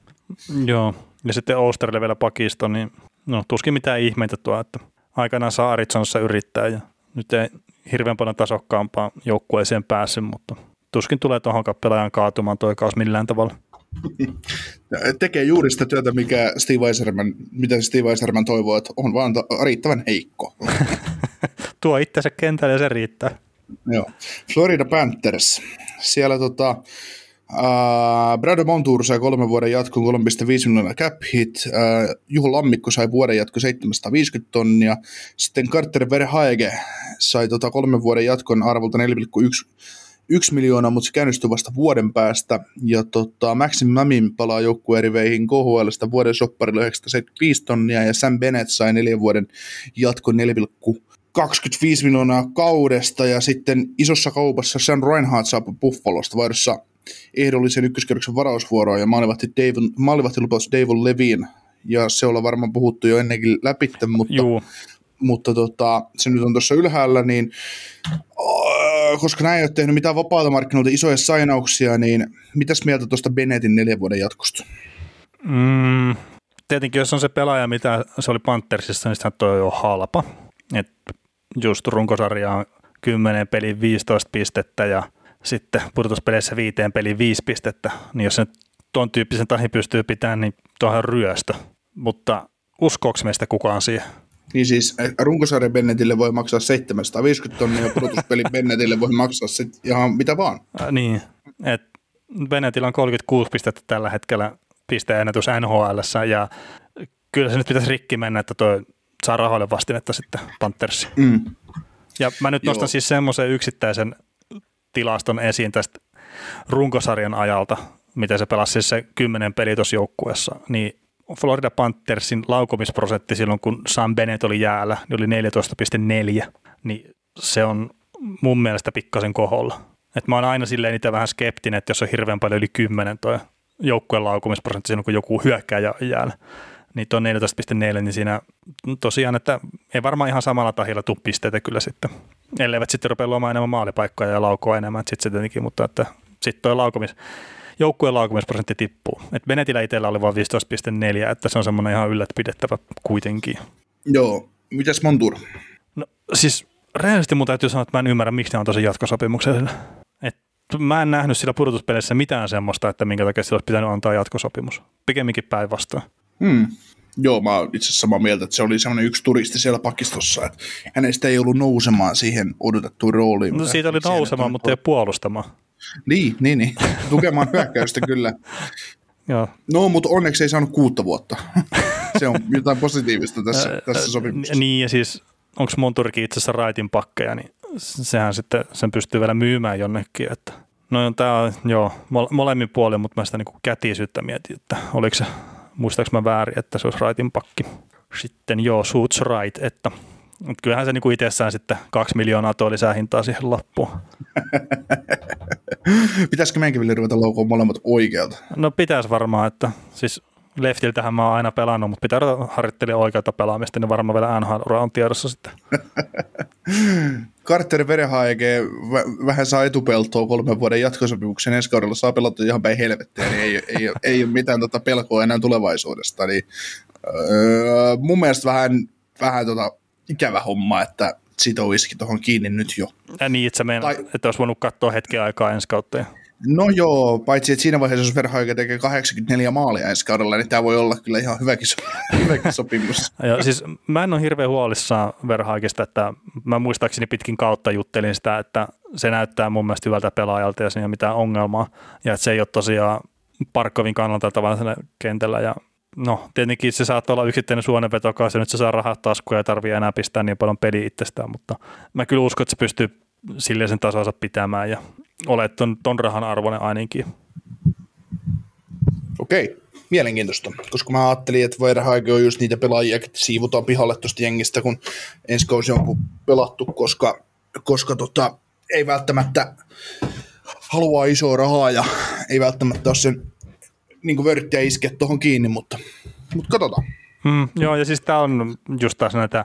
Joo, ja sitten Osterille vielä pakisto, niin no tuskin mitään ihmeitä tuo, että aikanaan saa Arizonassa yrittää ja nyt ei hirveän paljon tasokkaampaan joukkueeseen päässyt, mutta tuskin tulee tuohon pelaajan kaatumaan tuo kaus millään tavalla. Tekee juuri sitä työtä, mikä Steve Eiserman, mitä Steve Eiserman toivoo, että on vaan riittävän heikko. <laughs> Tuo itsensä kentälle ja se riittää. Joo. Florida Panthers. Siellä tota, Uh, Brad Montour sai kolmen vuoden jatkon 3,5 miljoonaa cap hit. Uh, Juho Lammikko sai vuoden jatko 750 tonnia. Sitten Carter Verhaege sai tota kolmen vuoden jatkon arvolta 4,1 1 miljoonaa, mutta se käynnistyy vasta vuoden päästä. Ja tota, Maxim Mamin palaa joukkueeriveihin KHLstä vuoden sopparilla 975 tonnia ja Sam Bennett sai neljän vuoden jatko 4,25 miljoonaa kaudesta ja sitten isossa kaupassa Sam Reinhardt saapui Buffalosta vaihdossa ehdollisen ykköskerroksen varausvuoroon ja maalivahti, lupasi David Levin ja se ollaan varmaan puhuttu jo ennenkin läpi, mutta, Juu. mutta tota, se nyt on tuossa ylhäällä, niin koska näin ei ole tehnyt mitään vapaata markkinoilta isoja sainauksia, niin mitäs mieltä tuosta Bennettin neljän vuoden jatkosta? Mm, tietenkin jos on se pelaaja, mitä se oli Panthersissa, niin sitä toi on halpa. Et just runkosarja on 10 peli 15 pistettä ja sitten pudotuspeleissä viiteen peli 5 pistettä, niin jos se tuon tyyppisen tahi pystyy pitämään, niin tuohon on ryöstö. Mutta uskoako meistä kukaan siihen? Niin siis runkosarja Bennetille voi maksaa 750 tonnia ja pudotuspeli <laughs> Bennetille voi maksaa sit ihan mitä vaan. Äh, niin, että Bennettillä on 36 pistettä tällä hetkellä pisteennätys NHL ja kyllä se nyt pitäisi rikki mennä, että toi saa rahoille vastinetta sitten Panthersi. Mm. Ja mä nyt nostan Joo. siis semmoisen yksittäisen tilaston esiin tästä runkosarjan ajalta, miten se pelasi siis se kymmenen peli tuossa joukkueessa, niin Florida Panthersin laukomisprosentti silloin, kun Sam Bennett oli jäällä, niin oli 14,4, niin se on mun mielestä pikkasen koholla. Et mä oon aina silleen niitä vähän skeptinen, että jos on hirveän paljon yli 10 toi joukkueen laukomisprosentti silloin, kun joku hyökkääjä on jäällä, niin tuo 14,4, niin siinä tosiaan, että ei varmaan ihan samalla tahilla tule pisteitä kyllä sitten. Elleivät sitten rupea luomaan enemmän maalipaikkoja ja laukoa enemmän, sitten se tietenkin, mutta että sitten tuo laukomis, joukkueen laukomisprosentti tippuu. Et Benetillä itsellä oli vain 15,4, että se on semmoinen ihan yllät pidettävä kuitenkin. Joo. Mitäs Montur? No siis rehellisesti mun täytyy sanoa, että mä en ymmärrä, miksi ne on tosi jatkosopimuksen. Et mä en nähnyt sillä pudotuspeleissä mitään semmoista, että minkä takia sillä olisi pitänyt antaa jatkosopimus. Pikemminkin päinvastoin. Hmm. Joo, mä oon itse asiassa samaa mieltä, että se oli semmoinen yksi turisti siellä pakistossa, että hänestä ei ollut nousemaan siihen odotettuun rooliin. No siitä oli nousemaan, mutta ei puolustamaan. Niin, niin, niin. Tukemaan <laughs> hyökkäystä kyllä. Joo. No, mutta onneksi ei saanut kuutta vuotta. <laughs> se on jotain positiivista tässä, tässä sopimuksessa. Niin ja siis onko Monturikin itse asiassa raitin pakkeja, niin sehän sitten sen pystyy vielä myymään jonnekin. Että no tämä on joo, mole- molemmin puolin, mutta mä sitä niinku kätisyyttä mietin, että oliko se, muistaaks mä väärin, että se olisi raitin pakki. Sitten joo, suits right, että mutta kyllähän se niinku itsessään sitten kaksi miljoonaa tuo lisää hintaa siihen loppuun. <laughs> Pitäisikö meidänkin vielä ruveta laukoon molemmat oikealta? No pitäisi varmaan, että siis leftiltähän mä oon aina pelannut, mutta pitää ruveta harjoittelemaan oikealta pelaamista, niin varmaan vielä NHL on tiedossa sitten. <laughs> Carter Verhaege vä- vähän saa etupeltoa kolmen vuoden jatkosopimuksen ensi kaudella, saa pelata ihan päin helvettiä, niin ei, ei, ei, ei ole mitään tota pelkoa enää tulevaisuudesta. Niin, öö, mun mielestä vähän, vähän tota ikävä homma, että sitoisikin tuohon kiinni nyt jo. Ja niin, että sä meinaat, Tai- että olisi voinut katsoa hetken aikaa ensi kautta. ja- No joo, paitsi että siinä vaiheessa, jos Verhaege tekee 84 maalia ensi kaudella, niin tämä voi olla kyllä ihan hyväkin, so- <laughs> hyväkin sopimus. Ja siis mä en ole hirveän huolissaan Verhaikista, että mä muistaakseni pitkin kautta juttelin sitä, että se näyttää mun mielestä hyvältä pelaajalta ja siinä ei ole mitään ongelmaa. Ja että se ei ole tosiaan Parkkovin kannalta tavallaan kentällä ja No, tietenkin se saattaa olla yksittäinen suonenveto, kai se nyt se saa rahat taskuja ja tarvii enää pistää niin paljon peliä itsestään, mutta mä kyllä uskon, että se pystyy silleen sen tasonsa pitämään ja olet ton, ton rahan arvoinen ainakin. Okei, mielenkiintoista, koska mä ajattelin, että Verhaege on just niitä pelaajia, että siivutaan pihalle tuosta jengistä, kun ensi kausi on pelattu, koska, koska tota, ei välttämättä haluaa isoa rahaa ja ei välttämättä ole sen niin vörttiä iskeä tuohon kiinni, mutta, mutta katsotaan. Mm, joo, ja siis tämä on just taas näitä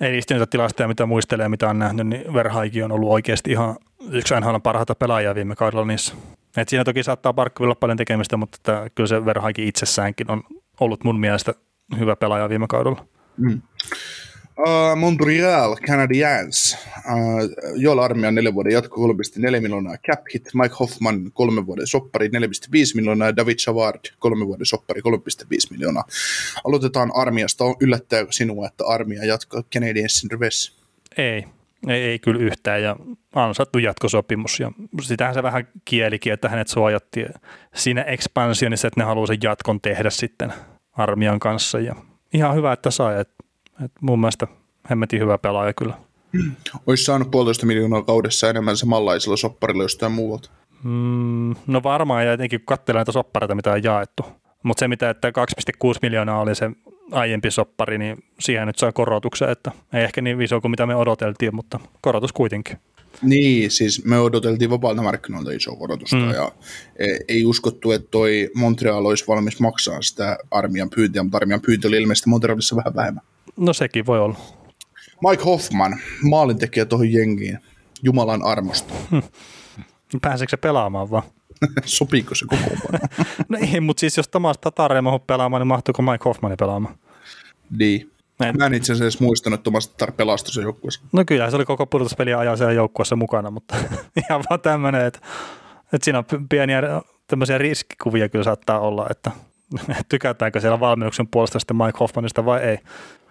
edistyneitä tilastoja, mitä muistelee, mitä on nähnyt, niin Verhaiki on ollut oikeasti ihan yksi NHL parhaita pelaajia viime kaudella niissä. Et siinä toki saattaa Parkkivilla olla paljon tekemistä, mutta että kyllä se Verhaiki itsessäänkin on ollut mun mielestä hyvä pelaaja viime kaudella. Uh, Montreal Canadiens, uh, Joel Armia neljän vuoden jatko 3,4 miljoonaa cap hit, Mike Hoffman kolmen vuoden soppari 4,5 miljoonaa. Ja David Savard kolmen vuoden soppari 3,5 miljoonaa. Aloitetaan Armiasta. Yllättääkö sinua, että Armia jatkaa Canadiensin rivessä? Ei, ei, ei kyllä yhtään. Ja ansattu jatkosopimus. Ja sitähän se vähän kielikin, että hänet suojattiin siinä expansionissa, että ne haluaa sen jatkon tehdä sitten armian kanssa. Ja ihan hyvä, että sai, että et mun mielestä hemmetin hyvä pelaaja kyllä. Olisi saanut puolitoista miljoonaa kaudessa enemmän samanlaisella sopparilla jostain muualta. Mm, no varmaan, ja etenkin kun katselee näitä soppareita, mitä on jaettu. Mutta se, mitä että 2,6 miljoonaa oli se aiempi soppari, niin siihen nyt saa korotuksen, että ei ehkä niin iso kuin mitä me odoteltiin, mutta korotus kuitenkin. Niin, siis me odoteltiin vapaalta markkinoilta isoa korotusta mm. ja e- ei uskottu, että toi Montreal olisi valmis maksaa sitä armian pyyntiä, mutta armian pyynti oli ilmeisesti Montrealissa vähän vähemmän. No sekin voi olla. Mike Hoffman, maalintekijä tuohon jengiin, Jumalan armosta. Pääseekö se pelaamaan vaan? <laughs> Sopiiko se koko <laughs> No ei, mutta siis jos Tomas Tatar ei mahdu pelaamaan, niin mahtuuko Mike Hoffmani pelaamaan? Niin. En. Mä en itse asiassa edes muistanut, että Tomas Tatar pelastui sen joukkueessa. No kyllä, se oli koko pudotuspeliä ajan siellä joukkueessa mukana, mutta <laughs> ihan vaan tämmöinen, että, että siinä on pieniä tämmöisiä riskikuvia kyllä saattaa olla, että tykätäänkö siellä valmennuksen puolesta sitten Mike Hoffmanista vai ei.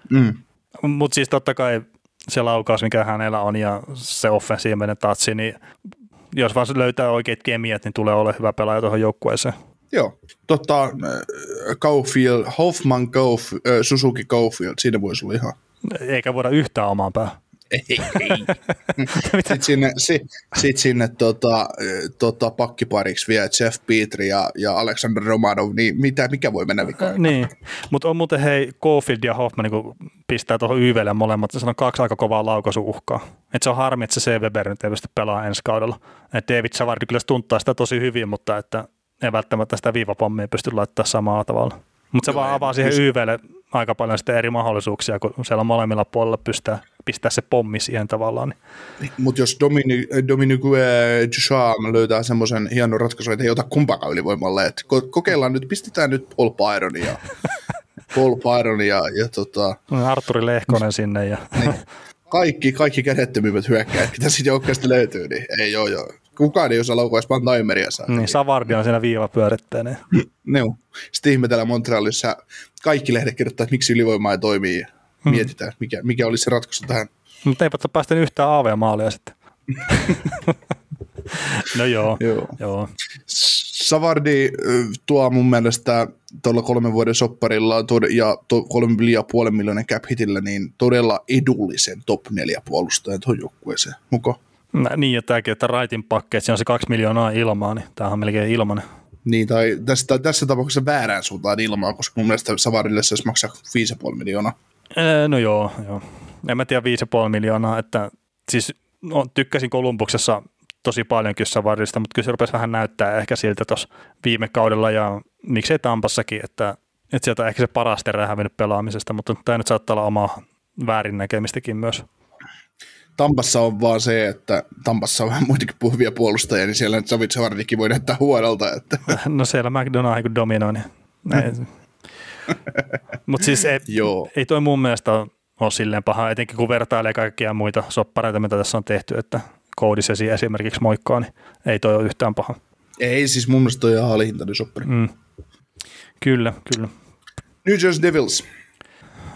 Mm. Mutta siis totta kai se laukaus, mikä hänellä on ja se offensiivinen tatsi, niin jos vaan löytää oikeat kemiat, niin tulee olla hyvä pelaaja tuohon joukkueeseen. Joo. Tota, äh, Caulfield, Hoffman äh, Suzuki Caulfield, siinä voisi olla ihan. Eikä voida yhtään omaan päähän. Ei, ei. Sitten sinne, si, sit sinne tota, tota, pakkipariksi vielä Jeff Petri ja, ja Alexander Romanov, niin mitä, mikä voi mennä vikaan? Niin, mutta on muuten hei, Caulfield ja Hoffman niin pistää tuohon YVlle molemmat, se on kaksi aika kovaa laukaisuuhkaa. Et se on harmi, että se C. Weber nyt ei pysty pelaamaan ensi kaudella. Et David Savardi kyllä tuntaa sitä tosi hyvin, mutta että ei välttämättä sitä viivapommia pysty laittaa samalla tavalla. Mutta se Joo, vaan avaa siihen YVlle aika paljon sitten eri mahdollisuuksia, kun siellä molemmilla puolella pystää pistää se pommi siihen tavallaan. Niin. niin Mutta jos Dominic, Dominic Duchamp löytää semmoisen hienon ratkaisun, että ei ota kumpakaan ylivoimalle, että kokeillaan nyt, pistetään nyt Paul Byronia <laughs> Paul Byron ja, ja tota... Arturi Lehkonen sinne ja... Niin, kaikki, kaikki kädettömimmät hyökkäjät, mitä siitä joukkueesta löytyy, niin ei joo joo. Kukaan ei osaa laukua edes Mantaimeria saa. Niin, Savardi on siinä viiva pyörittäinen. Joo. Sitten ihmetellään Montrealissa, kaikki lehdet kirjoittaa, että miksi ylivoima ei toimii. Hmm. Mietitään, mikä, mikä olisi se ratkaisu tähän. Mutta eipä päästä yhtään AV-maalia sitten. <laughs> no joo, joo. joo. Savardi tuo mun mielestä tuolla kolmen vuoden sopparilla ja kolmen ja puolen miljoonan cap hitillä niin todella edullisen top 4 puolustajan tuohon joukkueeseen mukaan. No, niin, ja tämäkin, että raitin pakkeet, siinä on se kaksi miljoonaa ilmaa, niin tämähän on melkein ilmanen. Niin, tai tässä, tässä tapauksessa väärään suuntaan ilmaa, koska mun mielestä Savarille se maksaa 5,5 miljoonaa. No joo, joo. En mä tiedä 5,5 miljoonaa, että siis no, tykkäsin Kolumbuksessa tosi paljon Savarista, mutta kyllä se rupesi vähän näyttää ehkä siltä tuossa viime kaudella ja miksei Tampassakin, että, että sieltä on ehkä se paras terä hävinnyt pelaamisesta, mutta tämä nyt saattaa olla omaa väärin näkemistäkin myös. Tampassa on vaan se, että Tampassa on vähän muitakin puhuvia puolustajia, niin siellä nyt Savit Savardikin voi näyttää huonolta. Että. No siellä kun dominoi, niin <laughs> <laughs> Mutta siis ei, Joo. ei toi mun mielestä ole silleen paha, etenkin kun vertailee kaikkia muita soppareita, mitä tässä on tehty, että koodisesi esimerkiksi moikkaa, niin ei toi ole yhtään paha. Ei, siis mun mielestä toi on alihintainen soppari. Mm. Kyllä, kyllä. New Jersey Devils.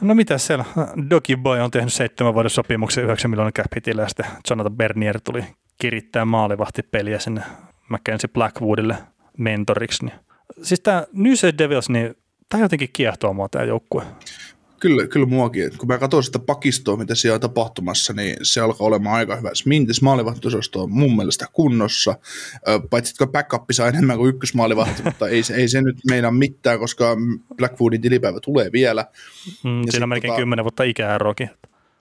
No mitä siellä? Doki Boy on tehnyt seitsemän vuoden sopimuksen 9 miljoonan cap ja sitten Jonathan Bernier tuli kirittää maalivahtipeliä sinne Mackenzie Blackwoodille mentoriksi. Niin. Siis tämä New Jersey Devils, niin tämä jotenkin kiehtoo mua tämä joukkue. Kyllä, kyllä muakin. Kun mä katson sitä pakistoa, mitä siellä on tapahtumassa, niin se alkaa olemaan aika hyvä. Mintis maalivahtosasto on mun mielestä kunnossa. Paitsi, että backup saa enemmän kuin ykkösmaalivahti, <laughs> mutta ei, ei se nyt meinaa mitään, koska Blackwoodin tilipäivä tulee vielä. Mm, siinä on melkein tota, 10 vuotta ikäeroakin.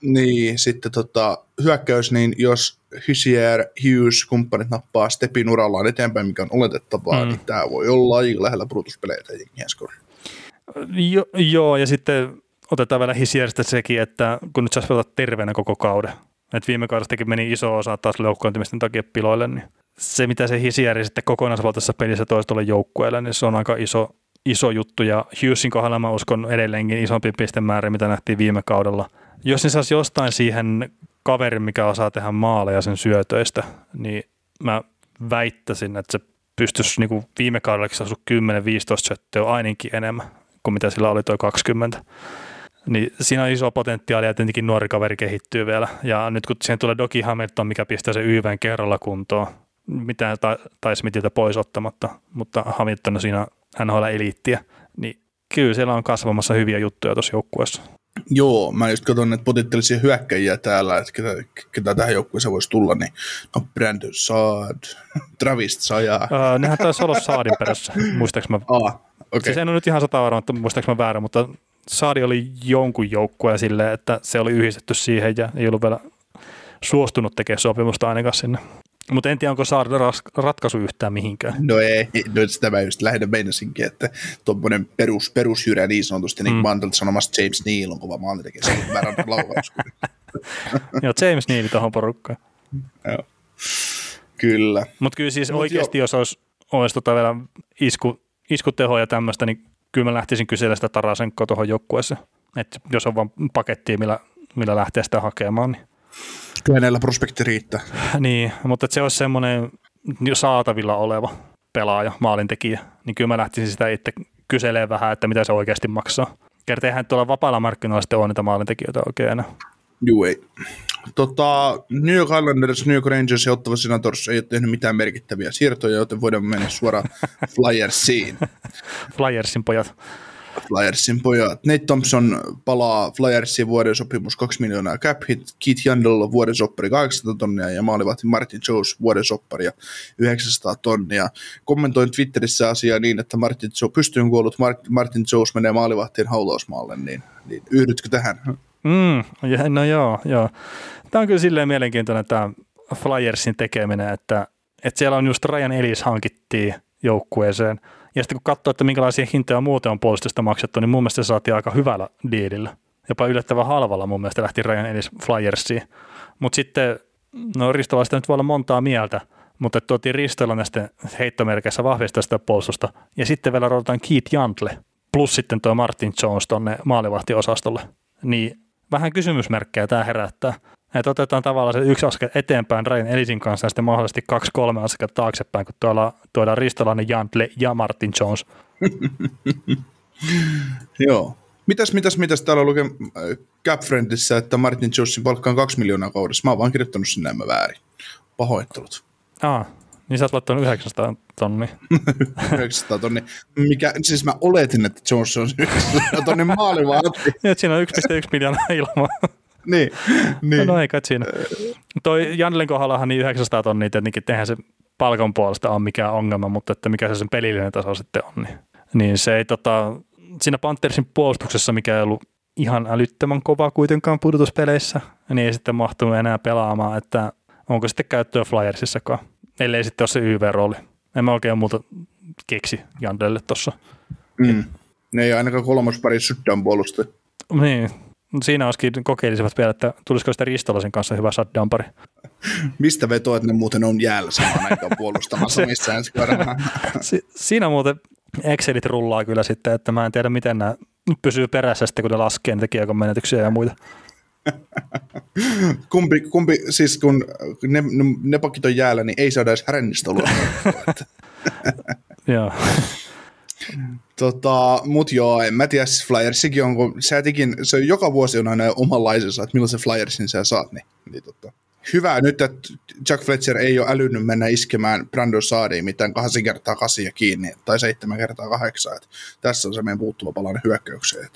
Niin, sitten tota, hyökkäys, niin jos Hysier, Hughes, kumppanit nappaa stepin urallaan eteenpäin, mikä on oletettavaa, mm. niin tämä voi olla aika lähellä Brutus-pelejä Jo, joo, ja sitten otetaan vielä Hisieristä sekin, että kun nyt saisi pelata terveenä koko kauden, että viime kaudestakin meni iso osa taas loukkaantumisten takia piloille, niin se mitä se Hisieri sitten kokonaisvaltaisessa pelissä toisi tuolle joukkueelle, niin se on aika iso, iso juttu. Ja Hughesin kohdalla mä uskon edelleenkin isompi pistemäärä, mitä nähtiin viime kaudella. Jos ne saisi jostain siihen kaverin, mikä osaa tehdä maaleja sen syötöistä, niin mä väittäisin, että se pystyisi niin kuin viime kaudellakin saada 10-15 syöttöä ainakin enemmän kuin mitä sillä oli tuo 20. Niin siinä on iso potentiaali ja tietenkin nuori kaveri kehittyy vielä. Ja nyt kun siihen tulee Doki Hamilton, mikä pistää se YVn kerralla kuntoon, mitä tai Smithiltä pois ottamatta, mutta Hamilton on siinä NHL-eliittiä, niin kyllä siellä on kasvamassa hyviä juttuja tuossa joukkueessa. Joo, mä just katson näitä potentiaalisia hyökkäjiä täällä, että ketä, ketä tähän joukkueeseen voisi tulla, niin no Brandon Saad, <laughs> Travis Saja. Öö, nehän taisi olla Saadin perässä, muistaaks mä. Ah, okay. Siis en ole nyt ihan sata varma, että muistaaks mä väärä, mutta Saadi oli jonkun joukkueen silleen, että se oli yhdistetty siihen ja ei ollut vielä suostunut tekemään sopimusta ainakaan sinne. Mutta en tiedä, onko Saadi ratkaisu yhtään mihinkään. No ei, no sitä mä just lähinnä meinasinkin, että tuommoinen perus, perusjyrä niin sanotusti, niin kuin mm. sanomassa James Neal on kova maalintekijä, se on väärän. Joo, James Neal tuohon porukkaan. Joo. Kyllä. Mutta kyllä siis Mut oikeasti, jo. jos olisi, olisi tota vielä isku, iskuteho ja tämmöistä, niin kyllä mä lähtisin kysellä sitä Tarasenkoa tuohon joukkueeseen. Että jos on vaan pakettia, millä, millä lähtee sitä hakemaan, niin Kyllä näillä prospekti riittää. Niin, mutta se olisi semmoinen jo saatavilla oleva pelaaja, maalintekijä, niin kyllä mä lähtisin sitä itse kyselemään vähän, että mitä se oikeasti maksaa. Kerta eihän tuolla vapailla markkinoilla sitten ole niitä maalintekijöitä oikein enää. Juu, ei. Tota, New York Islanders, New York Rangers ja Ottava Senators ei ole tehnyt mitään merkittäviä siirtoja, joten voidaan mennä suoraan <laughs> Flyersiin. Flyersin pojat. Flyersin pojat. Nate Thompson palaa Flyersin vuoden sopimus 2 miljoonaa cap hit, Keith Yandel vuoden soppari 800 tonnia ja maalivahti Martin Jones vuoden sopparia 900 tonnia. Kommentoin Twitterissä asiaa niin, että Martin Jones, pystyyn kuollut Martin Jones menee maalivahtien haulausmaalle, niin, niin yhdytkö tähän? Mm, no joo, joo. Tämä on kyllä silleen mielenkiintoinen tämä Flyersin tekeminen, että, että siellä on just Ryan Ellis hankittiin joukkueeseen. Ja sitten kun katsoo, että minkälaisia hintoja muuten on puolustusta maksettu, niin mun mielestä se saatiin aika hyvällä diilillä. Jopa yllättävän halvalla mun mielestä lähti Ryan Ellis Flyersiin. Mutta sitten, no Ristolaista nyt voi olla montaa mieltä, mutta tuotiin Ristolla näistä heittomerkeissä vahvistaa sitä puolustusta. Ja sitten vielä rodataan Keith Jantle plus sitten tuo Martin Jones tuonne maalivahtiosastolle. Niin vähän kysymysmerkkejä tämä herättää. Että otetaan tavallaan se yksi askel eteenpäin Ryan Elisin kanssa ja sitten mahdollisesti kaksi-kolme askelta taaksepäin, kun tuolla tuodaan Ristolainen Jantle ja Martin Jones. <laughs> Joo. Mitäs, mitäs, mitäs täällä lukee äh, Capfriendissä, että Martin Jonesin palkka on kaksi miljoonaa kaudessa. Mä oon vaan kirjoittanut sinne mä väärin. Pahoittelut. Aa, niin sä oot laittanut 900 tonni. 900 tonni. Mikä, siis mä oletin, että Jones on 900 tonni maalivahti. Niin, siinä on 1,1 miljoonaa ilmaa. <laughs> niin, niin. No, no ei kai siinä. Toi Janlen kohdallahan niin 900 tonnia tietenkin, tehdään se palkan puolesta on mikään ongelma, mutta että mikä se sen pelillinen taso sitten on, niin, niin se ei tota, siinä Panthersin puolustuksessa, mikä ei ollut ihan älyttömän kova kuitenkaan pudotuspeleissä, niin ei sitten mahtunut enää pelaamaan, että onko sitten käyttöä Flyersissakaan, ellei sitten ole se YV-rooli. En mä oikein muuta keksi Jandelle tuossa. Mm. Ne ei ainakaan kolmas pari shutdown puolusta. Niin, siinä olisikin kokeilisivat vielä, että tulisiko sitä Ristolaisen kanssa hyvä shutdown pari. <laughs> Mistä vetoa, että ne muuten on jäällä samaan aikaan puolustamassa <laughs> se, missään <laughs> si- Siinä muuten Excelit rullaa kyllä sitten, että mä en tiedä miten nämä pysyy perässä sitten, kun ne laskee niitä menetyksiä ja muita. <laughs> kumpi, kumpi, siis kun ne, ne pakit on jäällä, niin ei saada edes härännistä. <laughs> Joo. Tota, mut joo, en mä tiedä, siis Flyersikin on, kun sä tekin, se joka vuosi on aina omanlaisensa, että milloin se Flyersin sä saat, niin, niin tota. Hyvä nyt, että Jack Fletcher ei ole älynyt mennä iskemään Brandon Saadiin mitään kahdeksan kertaa kasia kiinni, tai seitsemän kertaa kahdeksan, että tässä on se meidän puuttuva palanen hyökkäykseen.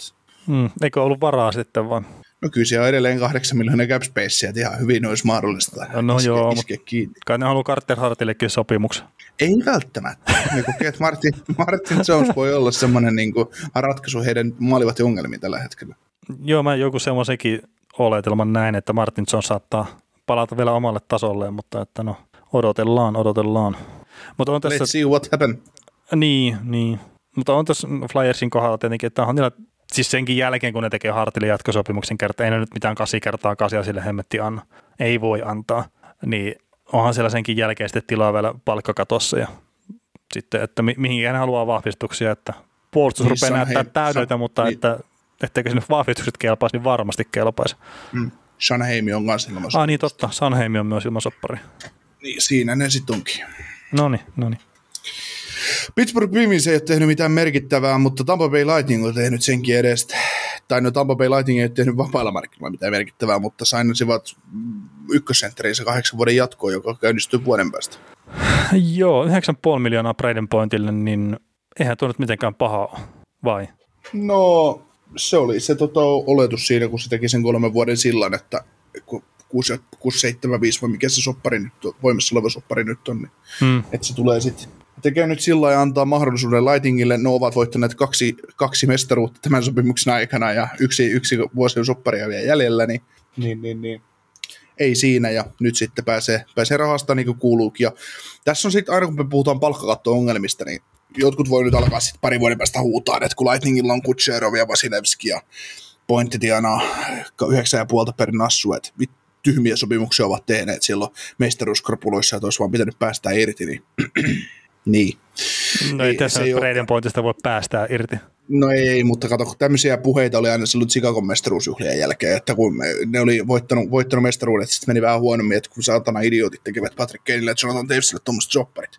Hmm, eikö ollut varaa sitten vaan? No kyllä siellä on edelleen kahdeksan miljoonaa cap spacea, että ihan hyvin olisi mahdollista no, no iske, joo, iske kiinni. Kai ne haluaa Carter Hartillekin sopimuksen. Ei välttämättä. niin kuin, että Martin, Martin Jones voi olla semmoinen niin kuin, ratkaisu heidän maalivat ongelmiin tällä hetkellä. Joo, mä joku semmoisenkin oletelman näin, että Martin Jones saattaa palata vielä omalle tasolleen, mutta että no, odotellaan, odotellaan. Mutta on tässä, Let's see what happen. Niin, niin. Mutta on tässä Flyersin kohdalla tietenkin, että on niillä siis senkin jälkeen, kun ne tekee Hartille jatkosopimuksen kertaa, ei ne nyt mitään kasi kertaa kasia sille hemmetti anna. Ei voi antaa. Niin onhan siellä senkin jälkeen sitten tilaa vielä palkkakatossa ja sitten, että mi- mihin hän haluaa vahvistuksia, että puolustus niin, rupeaa näyttää täydeltä, mutta niin. että etteikö sinne vahvistukset kelpaisi, niin varmasti kelpaisi. Mm. Sanheimi on kanssa ilmasoppari. Ah niin totta, Sanheimi on myös ilmasoppari. Niin, siinä ne sitten onkin. No niin, no niin. Pittsburgh Penguins ei ole tehnyt mitään merkittävää, mutta Tampa Bay Lightning on tehnyt senkin edestä. Tai no Tampa Bay Lightning ei ole tehnyt vapailla markkinoilla mitään merkittävää, mutta sainasivat ykkössentteriinsä kahdeksan vuoden jatkoon, joka käynnistyy vuoden päästä. Joo, 9,5 miljoonaa Braden Pointille, niin eihän tuo nyt mitenkään paha vai? No, se oli se tota, oletus siinä, kun se teki sen kolmen vuoden sillan, että kun 6, 6 7, 5 vai mikä se soppari nyt, voimassa oleva soppari nyt on, niin hmm. että se tulee sitten tekee nyt sillä ja antaa mahdollisuuden Lightingille. Ne ovat voittaneet kaksi, kaksi mestaruutta tämän sopimuksen aikana ja yksi, yksi vuosi on sopparia vielä jäljellä, niin, niin, niin, niin ei siinä ja nyt sitten pääsee, pääsee rahasta niin kuin kuuluukin. Ja tässä on sitten aina kun me puhutaan palkkakatto-ongelmista, niin jotkut voi nyt alkaa sitten pari vuoden päästä huutaa, että kun Lightningilla on Kutserov ja Vasilevski ja pointti tienaa 9,5 per nassu, että tyhmiä sopimuksia ovat tehneet silloin mestaruuskorpuloissa, että olisi vaan pitänyt päästä irti, niin niin. No ei tässä nyt Braden pointista voi päästää irti. No ei, mutta kato, tämmöisiä puheita oli aina silloin Chicagon mestaruusjuhlien jälkeen, että kun ne oli voittanut, voittanut mestaruudet, sitten meni vähän huonommin, että kun saatana idiotit tekevät Patrick Kaneille ja Jonathan Davesille tuommoiset jopparit.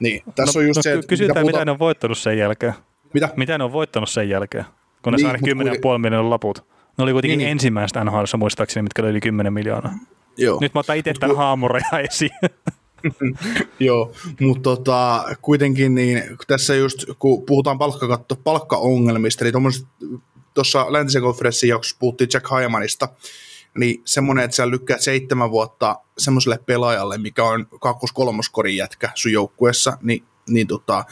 Niin, tässä no, on just no, se, että... Kysytään, mitä, puhuta... mitä ne on voittanut sen jälkeen. Mitä? Mitä ne on voittanut sen jälkeen, kun ne niin, saa 10,5 kuitenkin... miljoonaa laput. Ne oli kuitenkin Niin, niin. ensimmäistä NHL muistaakseni, mitkä oli yli 10 miljoonaa. Joo. Nyt mä otan itse tämän haamureja esiin. <laughs> <laughs> Joo, mutta tota, kuitenkin niin, tässä just kun puhutaan palkkakatto, palkkaongelmista, niin tuossa läntisen konferenssin jaksossa puhuttiin Jack Hymanista, niin semmoinen, että sä lykkäät seitsemän vuotta semmoiselle pelaajalle, mikä on kakkos-kolmoskorin jätkä sun joukkueessa, niin niin tota,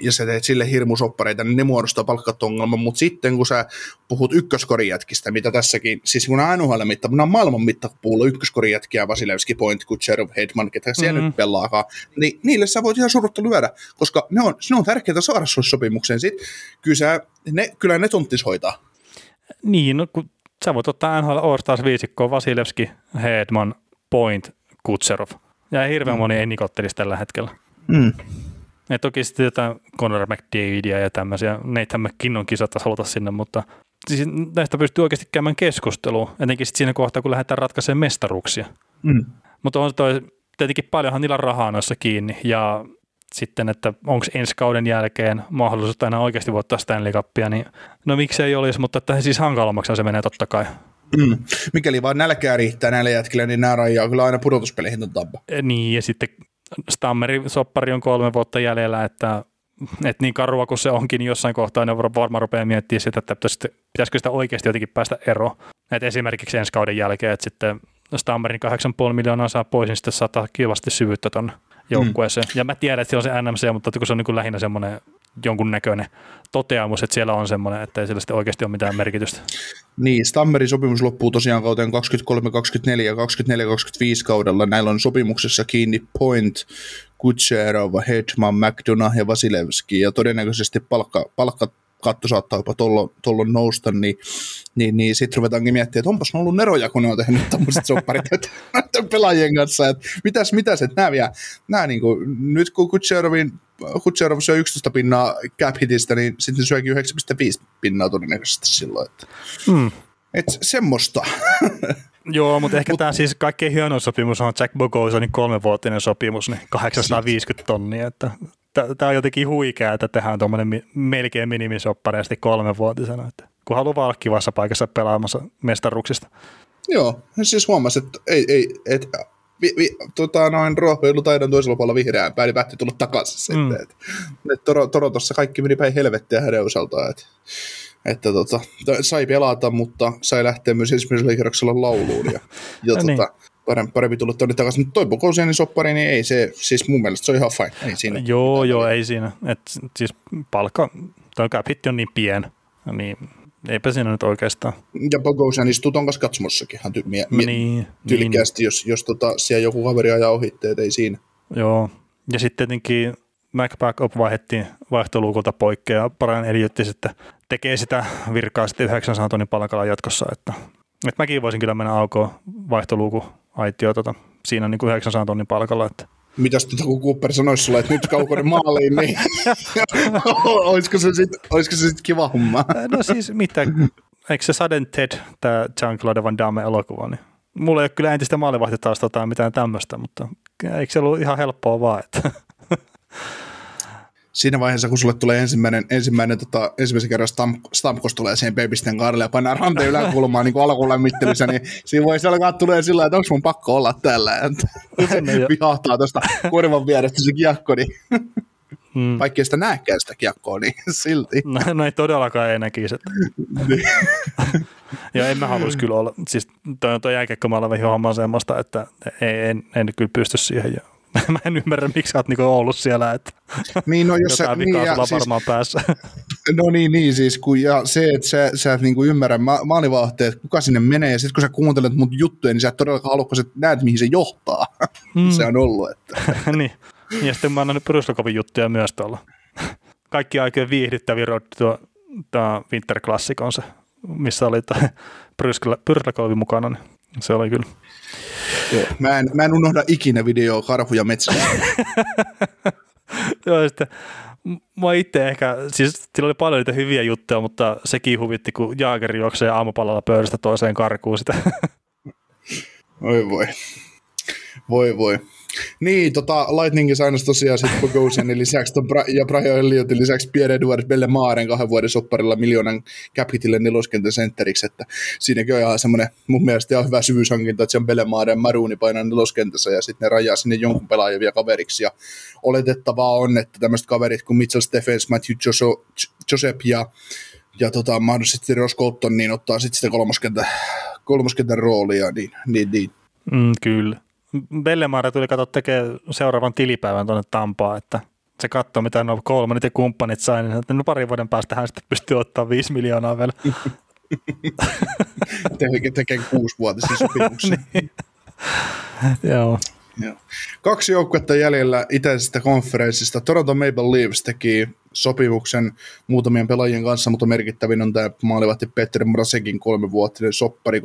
ja sä teet sille hirmusoppareita, niin ne muodostaa palkkatto-ongelman, mutta sitten kun sä puhut ykköskorin jätkistä, mitä tässäkin, siis kun on NHL mitta, on maailman mittapuulla ykköskorin jätkiä, Vasilevski, Point, Kutcherov, Hedman, ketä siellä Mhm. mm-hmm. nyt pelaakaan, niin niille sä voit ihan surutta lyödä, koska ne on, ne on tärkeää saada sulle sopimukseen. Sitten kyllä, sä, ne, kyllä ne tonttis hoitaa. niin, no, kun sä voit ottaa NHL All-Stars viisikkoon Vasilevski, Hedman, Point, Kutserov. Ja hirveän mm. moni ei nikottelisi tällä hetkellä. Mm. Ja toki sitten jotain Conor McDavidia ja tämmöisiä, Nathan McKinnon kisata haluta sinne, mutta siis näistä pystyy oikeasti käymään keskustelua, etenkin sit siinä kohtaa, kun lähdetään ratkaisemaan mestaruuksia. Mm. Mutta on toi, tietenkin paljonhan niillä on rahaa noissa kiinni ja sitten, että onko ensi kauden jälkeen mahdollisuus aina oikeasti voittaa Stanley Cupia, niin no miksei olisi, mutta että siis hankalammaksi se menee totta kai. Mm. Mikäli vaan nälkää riittää näille jätkille, niin nämä rajaa kyllä aina pudotuspeleihin tuon tampa. E, Niin, ja sitten Stammerin soppari on kolme vuotta jäljellä, että, että niin karua kuin se onkin, niin jossain kohtaa ne varmaan rupeaa miettimään sitä, että pitäisikö, sitä oikeasti jotenkin päästä eroon. Että esimerkiksi ensi kauden jälkeen, että sitten Stammerin 8,5 miljoonaa saa pois, niin sitten saattaa kivasti syvyyttä tuonne joukkueeseen. Mm. Ja mä tiedän, että siellä on se NMC, mutta kun se on niin kuin lähinnä semmoinen jonkunnäköinen toteamus, että siellä on semmoinen, että ei sillä sitten oikeasti ole mitään merkitystä. Niin, Stammerin sopimus loppuu tosiaan kauteen 23-24 ja 24-25 kaudella. Näillä on sopimuksessa kiinni Point, Kutserov, Hedman, McDonough ja Vasilevski. Ja todennäköisesti palkka, palkkakatto saattaa jopa tuolloin nousta, niin, niin, niin sitten ruvetaankin miettimään, että onpas ollut neroja, kun ne on tehnyt tämmöiset <laughs> sopparit näiden pelaajien kanssa. Että mitäs, mitäs, että nämä vielä, nämä niin kuin, nyt kun Kutserovin Kutserov syö 11 pinnaa cap hitistä, niin sitten se syökin 9,5 pinnaa todennäköisesti silloin. Että. Mm. Et semmoista. <laughs> Joo, mutta ehkä tämä siis kaikkein hienoin sopimus on Jack Bogosanin kolmenvuotinen sopimus, niin 850 tonnia. Että tämä on jotenkin huikea, että tehdään tuommoinen melkein sitten kolmenvuotisena. Että kun haluaa olla kivassa paikassa pelaamassa mestaruksista. Joo, siis huomasi, että ei, ei, et, vi, vi, tota, noin ruohonjuuritaidon toisella puolella vihreään päin, niin päätti tulla takaisin Mm. mm. sitten. Et, et Toro, Torontossa kaikki meni päin helvettiä hänen osaltaan. Et, että tota, sai pelata, mutta sai lähteä myös ensimmäisellä kierroksella lauluun. Ja, <laughs> ja No niin. tota, parempi, parempi tulla tuonne takaisin. Mutta toi Bogosianin soppari, niin ei se, siis mun mielestä se on ihan fine. Ei siinä Joo, joo, ei siinä. Et siis palkka, toi cap on niin pien, niin eipä siinä nyt oikeastaan. Ja Bogosian istuu ton kanssa katsomossakin ihan ty- mie- mie- Niin, tyylikkäästi, jos, jos tota, siellä joku kaveri ajaa ohitteet, ei siinä. Joo, ja sitten tietenkin MacBackup vaihdettiin vaihtoluukulta poikkeaa ja Brian Eliotti sitten tekee sitä virkaa sitten 900 tonnin palkalla jatkossa, että, että mäkin voisin kyllä mennä aukoon vaihtoluuku aitio tota, siinä niin kuin 900 tonnin palkalla, että Mitäs tota, kun Cooper sanoisi sulle, että nyt kaukonen maaliin, niin <laughs> olisiko se sitten sit kiva homma? no siis mitä, eikö se Sudden Ted, tämä Jean-Claude Van Damme elokuva, niin mulla ei ole kyllä entistä maalivahtitausta tai mitään tämmöistä, mutta eikö se ollut ihan helppoa vaan, että <laughs> Siinä vaiheessa, kun sulle tulee ensimmäinen, ensimmäinen tota, ensimmäisen kerran Stamp, Stamkos tulee siihen pepisten kaarelle ja painaa ranteen yläkulmaan niin alkulämmittelyssä, niin siinä voisi alkaa tulee sillä että onko mun pakko olla täällä. Joo. Vihahtaa tuosta korvan vierestä se kiekko, niin mm, vaikka ei sitä näekään sitä kiekkoa, niin silti. no, no ei todellakaan ei näkisi, että Ja en mä haluaisi kyllä olla, siis toi, toi vähän homma semmoista, että ei, en, en kyllä pysty siihen. Ja mä en ymmärrä, miksi sä oot niinku ollut siellä, että Niin, no, jos sä, niin, ja sulla siis, varmaan päässä. No niin, niin siis, kun, ja se, että sä, sä et niinku ymmärrä ma- maalivahteet, kuka sinne menee, ja sitten kun sä kuuntelet mun juttuja, niin sä et todellakaan halua, kun sä näet, mihin se johtaa. Mm. se on ollut, että <laughs> niin. Ja sitten mä oon nähnyt Bryslokovin juttuja myös tuolla. Kaikki aikojen viihdyttävin road tuo, tuo Winter Classic on se, missä oli toi Bryslokovi mukana, niin se oli kyllä. Joo. Mä, en, mä en unohda ikinä videoa karhuja metsässä. <laughs> Joo, sitten mä itse ehkä, siis sillä oli paljon niitä hyviä juttuja, mutta sekin huvitti, kun Jaager juoksee aamupalalla pöydästä toiseen karkuun sitä. <laughs> Oi voi. Voi voi. Niin, tota, Lightningin sainasi tosiaan sitten Bogosianin lisäksi ton Bra- ja Brian Elliotin lisäksi Pierre Edouard Maaren kahden vuoden sopparilla miljoonan cap hitille neloskentän sentteriksi, että siinäkin on ihan semmoinen mun mielestä ihan hyvä syvyyshankinta, että se on Maaren Maruuni painaa neloskentässä ja sitten ne rajaa sinne jonkun pelaajan vielä kaveriksi ja oletettavaa on, että tämmöiset kaverit kuin Mitchell Stephens, Matthew Joseph ja ja tota, mahdollisesti Ross Colton, niin ottaa sitten sitä kolmoskentän roolia, niin, niin, niin. Mm, kyllä. Bellemaare tuli katsoa tekee seuraavan tilipäivän tuonne Tampaa, että se katsoo, mitä nuo kolmannet ja kumppanit sai, niin että no parin vuoden päästä hän sitten pystyy ottaa viisi miljoonaa vielä. Tekee <laughs> tekee kuusi vuotisen sopimuksen. <laughs> niin. Joo. Joo. Kaksi joukkuetta jäljellä itäisestä konferenssista. Toronto Maple Leafs teki sopimuksen muutamien pelaajien kanssa, mutta merkittävin on tämä maalivahti Petter Mrasekin kolmivuotinen soppari 3,8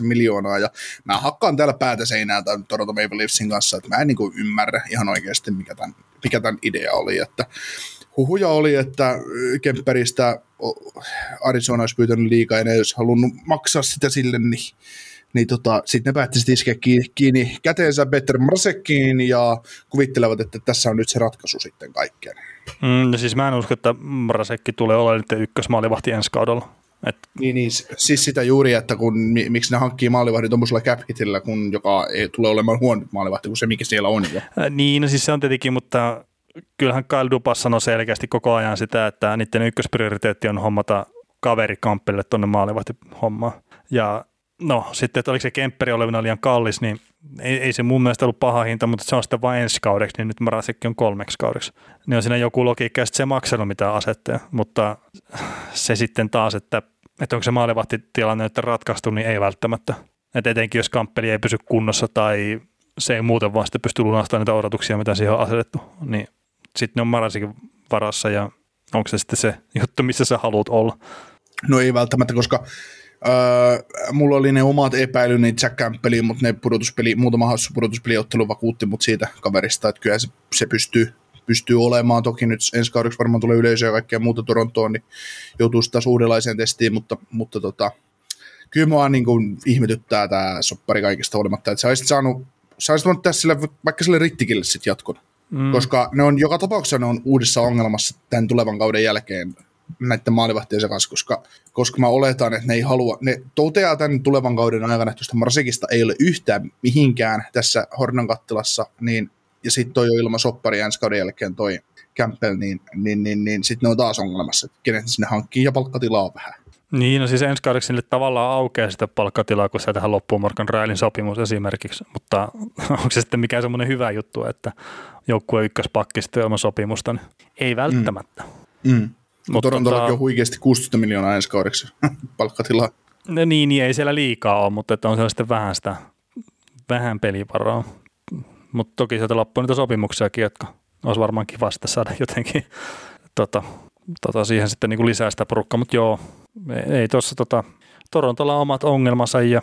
miljoonaa. Ja mä hakkaan täällä päätä seinään tämän Toronto Maple Leafsin kanssa, että mä en niin ymmärrä ihan oikeasti, mikä tämän, mikä tämän idea oli. Että huhuja oli, että Kemperistä Arizona olisi pyytänyt liikaa ja ne olisi halunnut maksaa sitä sille, niin niin tota, sitten ne päättivät iskeä kiinni, kiinni käteensä Better Mrasekkiin ja kuvittelevat, että tässä on nyt se ratkaisu sitten kaikkeen. Mm, no siis mä en usko, että Mrasekki tulee olemaan nyt ykkösmaalivahti ensi kaudella. Et... Niin, niin, siis sitä juuri, että kun, miksi ne hankkii maalivahdin tuommoisella cap hitillä, kun joka ei tule olemaan huono maalivahti kuin se, mikä siellä on jo. Äh, niin, no siis se on tietenkin, mutta kyllähän Kyle Dupas sanoi selkeästi koko ajan sitä, että niiden ykkösprioriteetti on hommata kaveri Kampelle tuonne maalivahti hommaan. Ja no sitten, että oliko se Kempperi olevina liian kallis, niin ei, ei, se mun mielestä ollut paha hinta, mutta se on sitten vain ensi kaudeksi, niin nyt Marasikki on kolmeksi kaudeksi. Niin on siinä joku logiikka, ja se maksanut mitään asetteja, mutta se sitten taas, että, että onko se maalivahtitilanne nyt ratkaistu, niin ei välttämättä. Et etenkin jos kamppeli ei pysy kunnossa tai se ei muuten vaan sitten pysty lunastamaan niitä odotuksia, mitä siihen on asetettu, niin sitten ne on Marasikin varassa ja onko se sitten se juttu, missä sä haluat olla? No ei välttämättä, koska Öö, mulla oli ne omat epäilyni Jack Campbelliin, mutta ne pudotuspeli, muutama hassu pudotuspeliottelu vakuutti mut siitä kaverista, että kyllä se, se pystyy, pystyy olemaan. Toki nyt ensi kaudeksi varmaan tulee yleisöä ja kaikkea muuta Torontoon, niin joutuu sitä uudenlaiseen testiin, mutta, mutta tota, kyllä mua niin kuin ihmetyttää tämä soppari kaikista huolimatta, että sä olisit saanut, sä olisit voinut tässä sille, vaikka sille rittikille sitten jatkon. Mm. Koska ne on joka tapauksessa ne on uudessa ongelmassa tämän tulevan kauden jälkeen näiden maalivahtien kanssa, koska, koska mä oletan, että ne ei halua, ne toteaa tämän tulevan kauden aikana, että Marsikista ei ole yhtään mihinkään tässä Hornan kattilassa, niin, ja sitten toi jo ilman soppari ensi kauden jälkeen toi Campbell, niin, niin, niin, niin sitten ne on taas ongelmassa, että kenet sinne hankkii ja palkkatilaa vähän. Niin, no siis ensi kaudeksi sinne tavallaan aukeaa sitä palkkatilaa, kun se tähän loppuu Morgan Railin sopimus esimerkiksi, mutta <laughs> onko se sitten mikään semmoinen hyvä juttu, että joukkue ykköspakki sitten ilman sopimusta, niin ei välttämättä. Mm. Mm. Mutta Torontollakin tota, on huikeasti 16 miljoonaa ensi kaudeksi <laughs> palkkatilaa. No niin, niin, ei siellä liikaa ole, mutta että on siellä sitten vähän sitä, vähän pelivaraa. Mutta toki sieltä loppuu niitä sopimuksiakin, jotka olisi varmaan kiva sitten saada jotenkin tota, tota siihen sitten niin kuin lisää sitä porukkaa, mutta joo, ei tuossa tota, Torontolla on omat ongelmansa ja,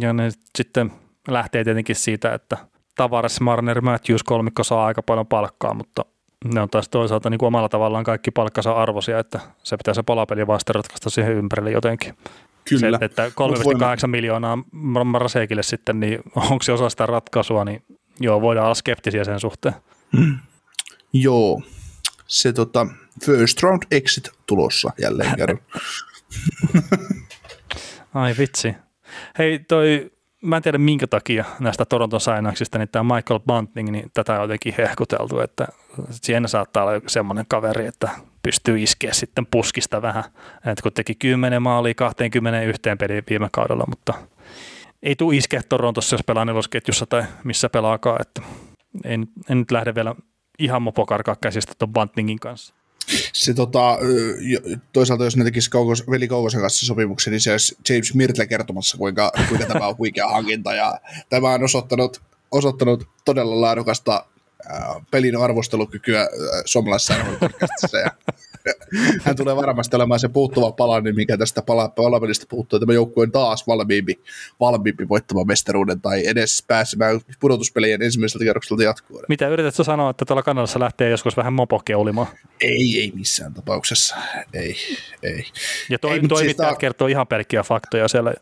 ja ne sitten lähtee tietenkin siitä, että Tavares, Marner, Matthews kolmikko saa aika paljon palkkaa, mutta ne on taas toisaalta niin kuin omalla tavallaan kaikki palkkansa arvoisia, että se pitää se palapeli vasta ratkaista siihen ympärille jotenkin. Kyllä. Se, että 3,8 voin... miljoonaa Marasekille sitten, niin onko se osa sitä ratkaisua, niin joo, voidaan olla skeptisiä sen suhteen. Mm. Joo, se tota, first round exit tulossa jälleen <laughs> kerran. Ai vitsi. Hei, toi mä en tiedä minkä takia näistä Toronton sainauksista, niin tämä Michael Bunting, niin tätä on jotenkin hehkuteltu, että siinä saattaa olla semmoinen kaveri, että pystyy iskeä sitten puskista vähän, että kun teki 10 maalia 21 peliin viime kaudella, mutta ei tule iskeä Torontossa, jos pelaa nelosketjussa tai missä pelaakaan, että en, en nyt lähde vielä ihan mopokarkaa käsistä tuon Buntingin kanssa se tota, toisaalta jos ne tekisi kaukos, veli Kaukosen kanssa sopimuksen, niin se olisi James Mirtle kertomassa, kuinka, kuinka tämä on huikea hankinta, ja tämä on osoittanut, osoittanut todella laadukasta pelin arvostelukykyä suomalaisessa podcastissa. Ja <laughs> hän tulee varmasti olemaan se puuttuva palanen, mikä tästä pala- palapelistä puuttuu. Tämä joukkue on taas valmiimpi, valmiimpi voittamaan mestaruuden tai edes pääsemään pudotuspelien ensimmäiseltä kerrokselta jatkuun. Mitä yritätkö sanoa, että tuolla Kanadassa lähtee joskus vähän mopokeulimaan? Ei, ei missään tapauksessa. Ei, ei. Ja toi, ei, toimittajat siis kertoo ihan pelkkiä faktoja siellä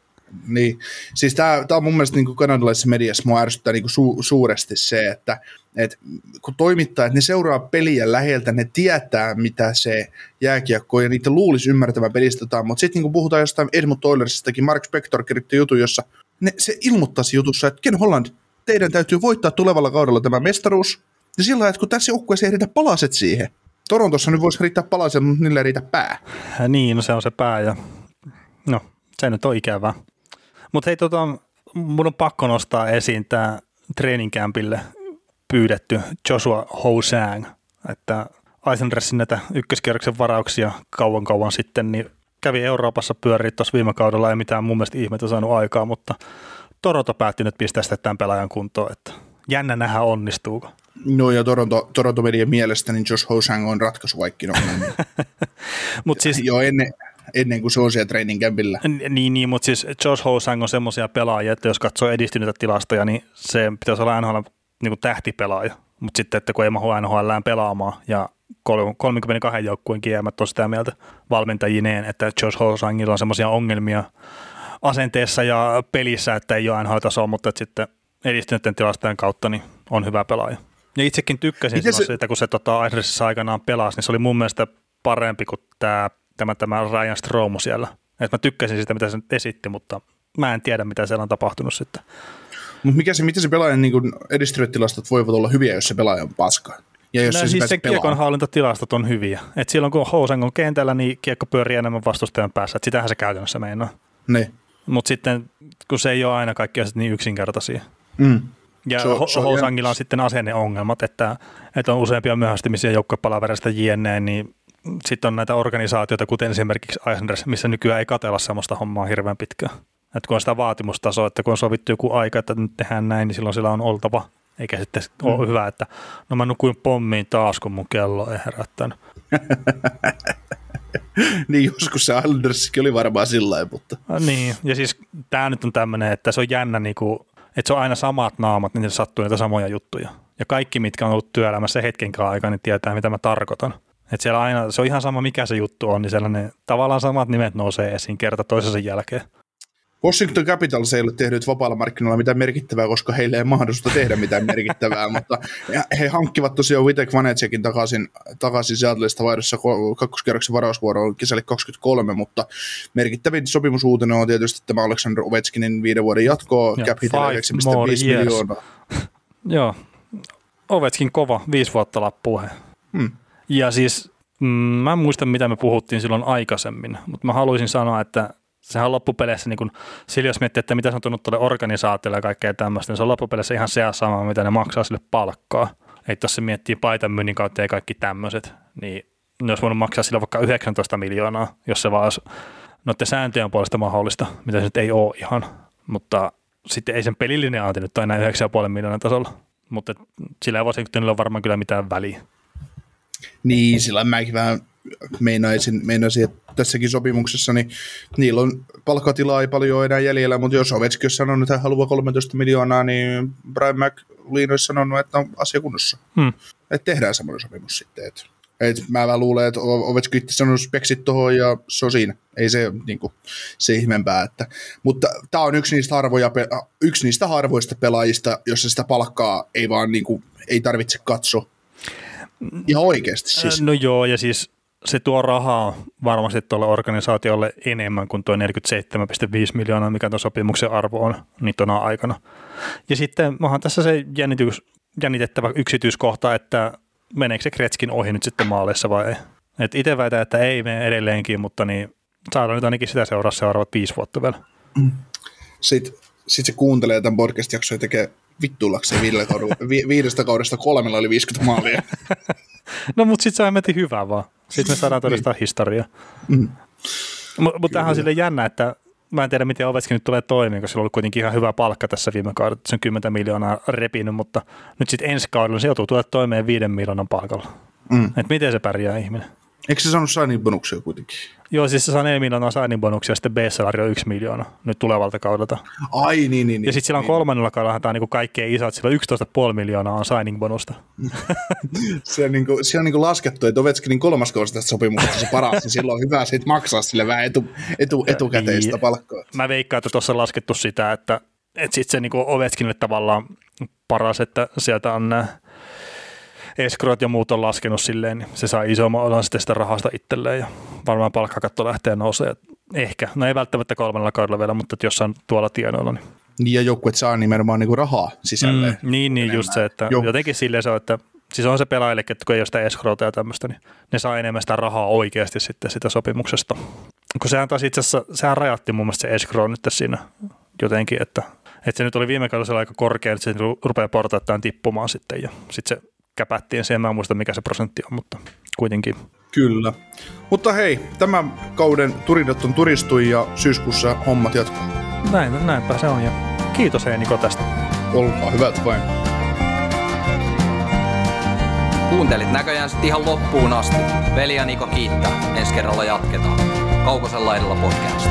Niin, siis tämä on mun mielestä niin kanadalaisessa mediassa mua ärsyttää niin su, suuresti se, että et kun toimittajat, ne seuraa peliä läheltä, ne tietää, mitä se jääkiekko ja niitä luulisi ymmärtävän pelistä mutta sitten niin puhutaan jostain Edmund Oilersistakin, Mark Spector kirjoitti jutun, jossa ne, se ilmoittaisi jutussa, että Ken Holland, teidän täytyy voittaa tulevalla kaudella tämä mestaruus, ja sillä että kun tässä joukkueessa ei riitä palaset siihen, Torontossa nyt voisi riittää palaset, mutta niillä ei riitä pää. Niin, no se on se pää ja no, se nyt on ikävää. Mutta hei, tota, mun on pakko nostaa esiin tämä treeninkämpille pyydetty Joshua Hosang, että Eisenressin näitä ykköskierroksen varauksia kauan kauan sitten, niin kävi Euroopassa pyöriä tuossa viime kaudella, ei mitään mun mielestä ihmettä saanut aikaa, mutta Toronto päätti nyt pistää sitä tämän pelaajan kuntoon, että jännä nähdä onnistuuko. No ja Toronto, Toronto median mielestä niin Josh Hosang on ratkaisu vaikka <laughs> Mut siis, Joo, ennen, ennen kuin se on siellä training campilla. Niin, niin mutta siis Josh Hosang on semmoisia pelaajia, että jos katsoo edistyneitä tilastoja, niin se pitäisi olla NHL niin tähtipelaaja. Mutta sitten, että kun ei mahu NHL pelaamaan ja 32 joukkueen kiemät on sitä mieltä valmentajineen, että Josh Hosangilla on semmoisia ongelmia asenteessa ja pelissä, että ei ole NHL-tasoa, mutta että sitten edistyneiden tilastojen kautta niin on hyvä pelaaja. Ja itsekin tykkäsin se... siitä, kun se tota, aikanaan pelasi, niin se oli mun mielestä parempi kuin tämä, tämä, tämä Ryan Stromo siellä. Et mä tykkäsin sitä, mitä se esitti, mutta mä en tiedä, mitä siellä on tapahtunut sitten. Mutta mikä se, miten se pelaajan niin edistyneet tilastot voivat olla hyviä, jos se pelaaja on paska? Ja jos no, se siis se kiekon hallintatilastot on hyviä. Et silloin kun Housang on kentällä, niin kiekko pyörii enemmän vastustajan päässä. Et sitähän se käytännössä meinaa. Niin. Mutta sitten, kun se ei ole aina kaikki asiat niin yksinkertaisia. Mm. Ja so, so, Housangilla on sitten asenneongelmat, että, että on useampia myöhästymisiä joukkopalaverista jienneen, niin sitten on näitä organisaatioita, kuten esimerkiksi Eisenders, missä nykyään ei katella sellaista hommaa hirveän pitkään. Että kun on sitä vaatimustasoa, että kun on sovittu joku aika, että nyt tehdään näin, niin silloin sillä on oltava. Eikä sitten mm. ole hyvä, että no mä nukuin pommiin taas, kun mun kello ei herättänyt. <laughs> niin joskus se Islandersikin oli varmaan sillä mutta... Niin, ja siis tämä nyt on tämmöinen, että se on jännä, niin kuin, että se on aina samat naamat, niin sattuu niitä samoja juttuja. Ja kaikki, mitkä on ollut työelämässä hetkenkään aikaa, niin tietää, mitä mä tarkoitan. Että siellä aina, se on ihan sama, mikä se juttu on, niin sellainen, tavallaan samat nimet nousee esiin kerta toisensa jälkeen. Washington Capitals ei ole tehnyt vapaalla markkinoilla mitään merkittävää, koska heille ei mahdollisuutta tehdä mitään merkittävää, <laughs> mutta he hankkivat tosiaan Vitek Vanetsekin takaisin, takaisin Seattleista vaihdossa kakkoskerroksen varausvuoroon kesälle 23, mutta merkittävin sopimusuutinen on tietysti tämä Alexander Ovechkinin viiden vuoden jatkoa, cap hit 9,5 miljoonaa. <laughs> Joo, Ovechkin kova, viisi vuotta lappuun. Hmm. Ja siis mm, mä en muista, mitä me puhuttiin silloin aikaisemmin, mutta mä haluaisin sanoa, että sehän on loppupeleissä, niin kun, sillä jos miettii, että mitä se on tullut tuolle organisaatiolle ja kaikkea tämmöistä, niin se on loppupeleissä ihan se sama, mitä ne maksaa sille palkkaa. Ei tuossa miettii paitan myynnin kautta ja kaikki tämmöiset, niin ne olisi voinut maksaa sillä vaikka 19 miljoonaa, jos se vaan olisi noiden sääntöjen puolesta mahdollista, mitä se nyt ei ole ihan. Mutta sitten ei sen pelillinen anti nyt enää 9,5 miljoonan tasolla. Mutta sillä ei Washingtonilla varmaan kyllä mitään väliä. Niin, sillä mäkin vähän meinaisin, meinaisin, että tässäkin sopimuksessa niin niillä on palkkatilaa ei paljon enää jäljellä, mutta jos Ovechkin olisi sanonut, että haluaa 13 miljoonaa, niin Brian McLean olisi sanonut, että on asia kunnossa. Hmm. Että tehdään semmoinen sopimus sitten. Että, et mä vähän luulen, että Ovechkin sanonut speksit tuohon ja se on siinä. Ei se niin kuin, se ihmeempää. Että, mutta tämä on yksi niistä, harvoja, yksi niistä harvoista pelaajista, jossa sitä palkkaa ei vaan niin kuin, ei tarvitse katsoa. Ihan oikeasti siis. No joo, ja siis se tuo rahaa varmasti tuolle organisaatiolle enemmän kuin tuo 47,5 miljoonaa, mikä tuon sopimuksen arvo on niin tuona aikana. Ja sitten onhan tässä se jännitys, jännitettävä yksityiskohta, että meneekö se Kretskin ohi nyt sitten maaleissa vai ei. Et itse väitän, että ei mene edelleenkin, mutta niin saadaan nyt ainakin sitä seuraa seuraavat viisi vuotta vielä. Sitten sit se kuuntelee tämän podcast-jakson ja tekee vittullakseen vi, viidestä kaudesta kolmella oli 50 maalia. <laughs> no mutta sitten se on hyvä vaan. Sitten me saadaan todistaa niin. historiaa. Mm. Mutta mut tämähän on sille jännä, että mä en tiedä, miten Ovechkin nyt tulee toimia, koska sillä oli kuitenkin ihan hyvä palkka tässä viime kaudella. Se on 10 miljoonaa repinyt, mutta nyt sitten ensi kaudella se joutuu tulemaan toimeen 5 miljoonan palkalla. Mm. Et miten se pärjää ihminen? Eikö se saanut signing bonuksia kuitenkin? Joo, siis se saa 4 miljoonaa signing bonuksia ja sitten B-salari on 1 miljoona nyt tulevalta kaudelta. Ai niin, niin. niin ja sitten sillä on niin. kolmannella kaudella tämä on niin kaikkein isot, sillä on 11,5 miljoonaa on signing bonusta. <laughs> se on, niin kuin, se on niin kuin laskettu, että Ovechkinin kolmas kausi tästä sopimuksesta se paras, niin silloin on hyvä sitten maksaa sille vähän etu, etu, etukäteistä Niin. palkkaa. Mä veikkaan, että tuossa on laskettu sitä, että, että sitten se niin Ovechkinille tavallaan paras, että sieltä on nämä escrowt ja muut on laskenut silleen, niin se saa isomman osan sitten sitä rahasta itselleen ja varmaan palkkakatto lähtee nousee. Ehkä, no ei välttämättä kolmannella kaudella vielä, mutta jossain tuolla tienoilla. Niin, Niin ja joukkueet saa nimenomaan niin kuin rahaa sisälle. mm, niin, niin just se, että Joo. jotenkin silleen se on, että siis on se pelaajille, että kun ei ole sitä escrowta ja tämmöistä, niin ne saa enemmän sitä rahaa oikeasti sitten sitä sopimuksesta. Kun sehän taas itse asiassa, sehän rajatti mun mielestä se escrow nyt siinä jotenkin, että, että se nyt oli viime kaudella aika korkea, että se ru- rupeaa portaittain tippumaan sitten ja sitten se käpättiin siihen, mä en muista mikä se prosentti on, mutta kuitenkin. Kyllä. Mutta hei, tämän kauden turinat on turistui ja syyskuussa hommat jatkuu. Näin, näinpä se on ja kiitos hei Niko tästä. Olkaa hyvät vain. Kuuntelit näköjään sitten ihan loppuun asti. Veli ja Niko kiittää. Ensi kerralla jatketaan. Kaukosella edellä podcast.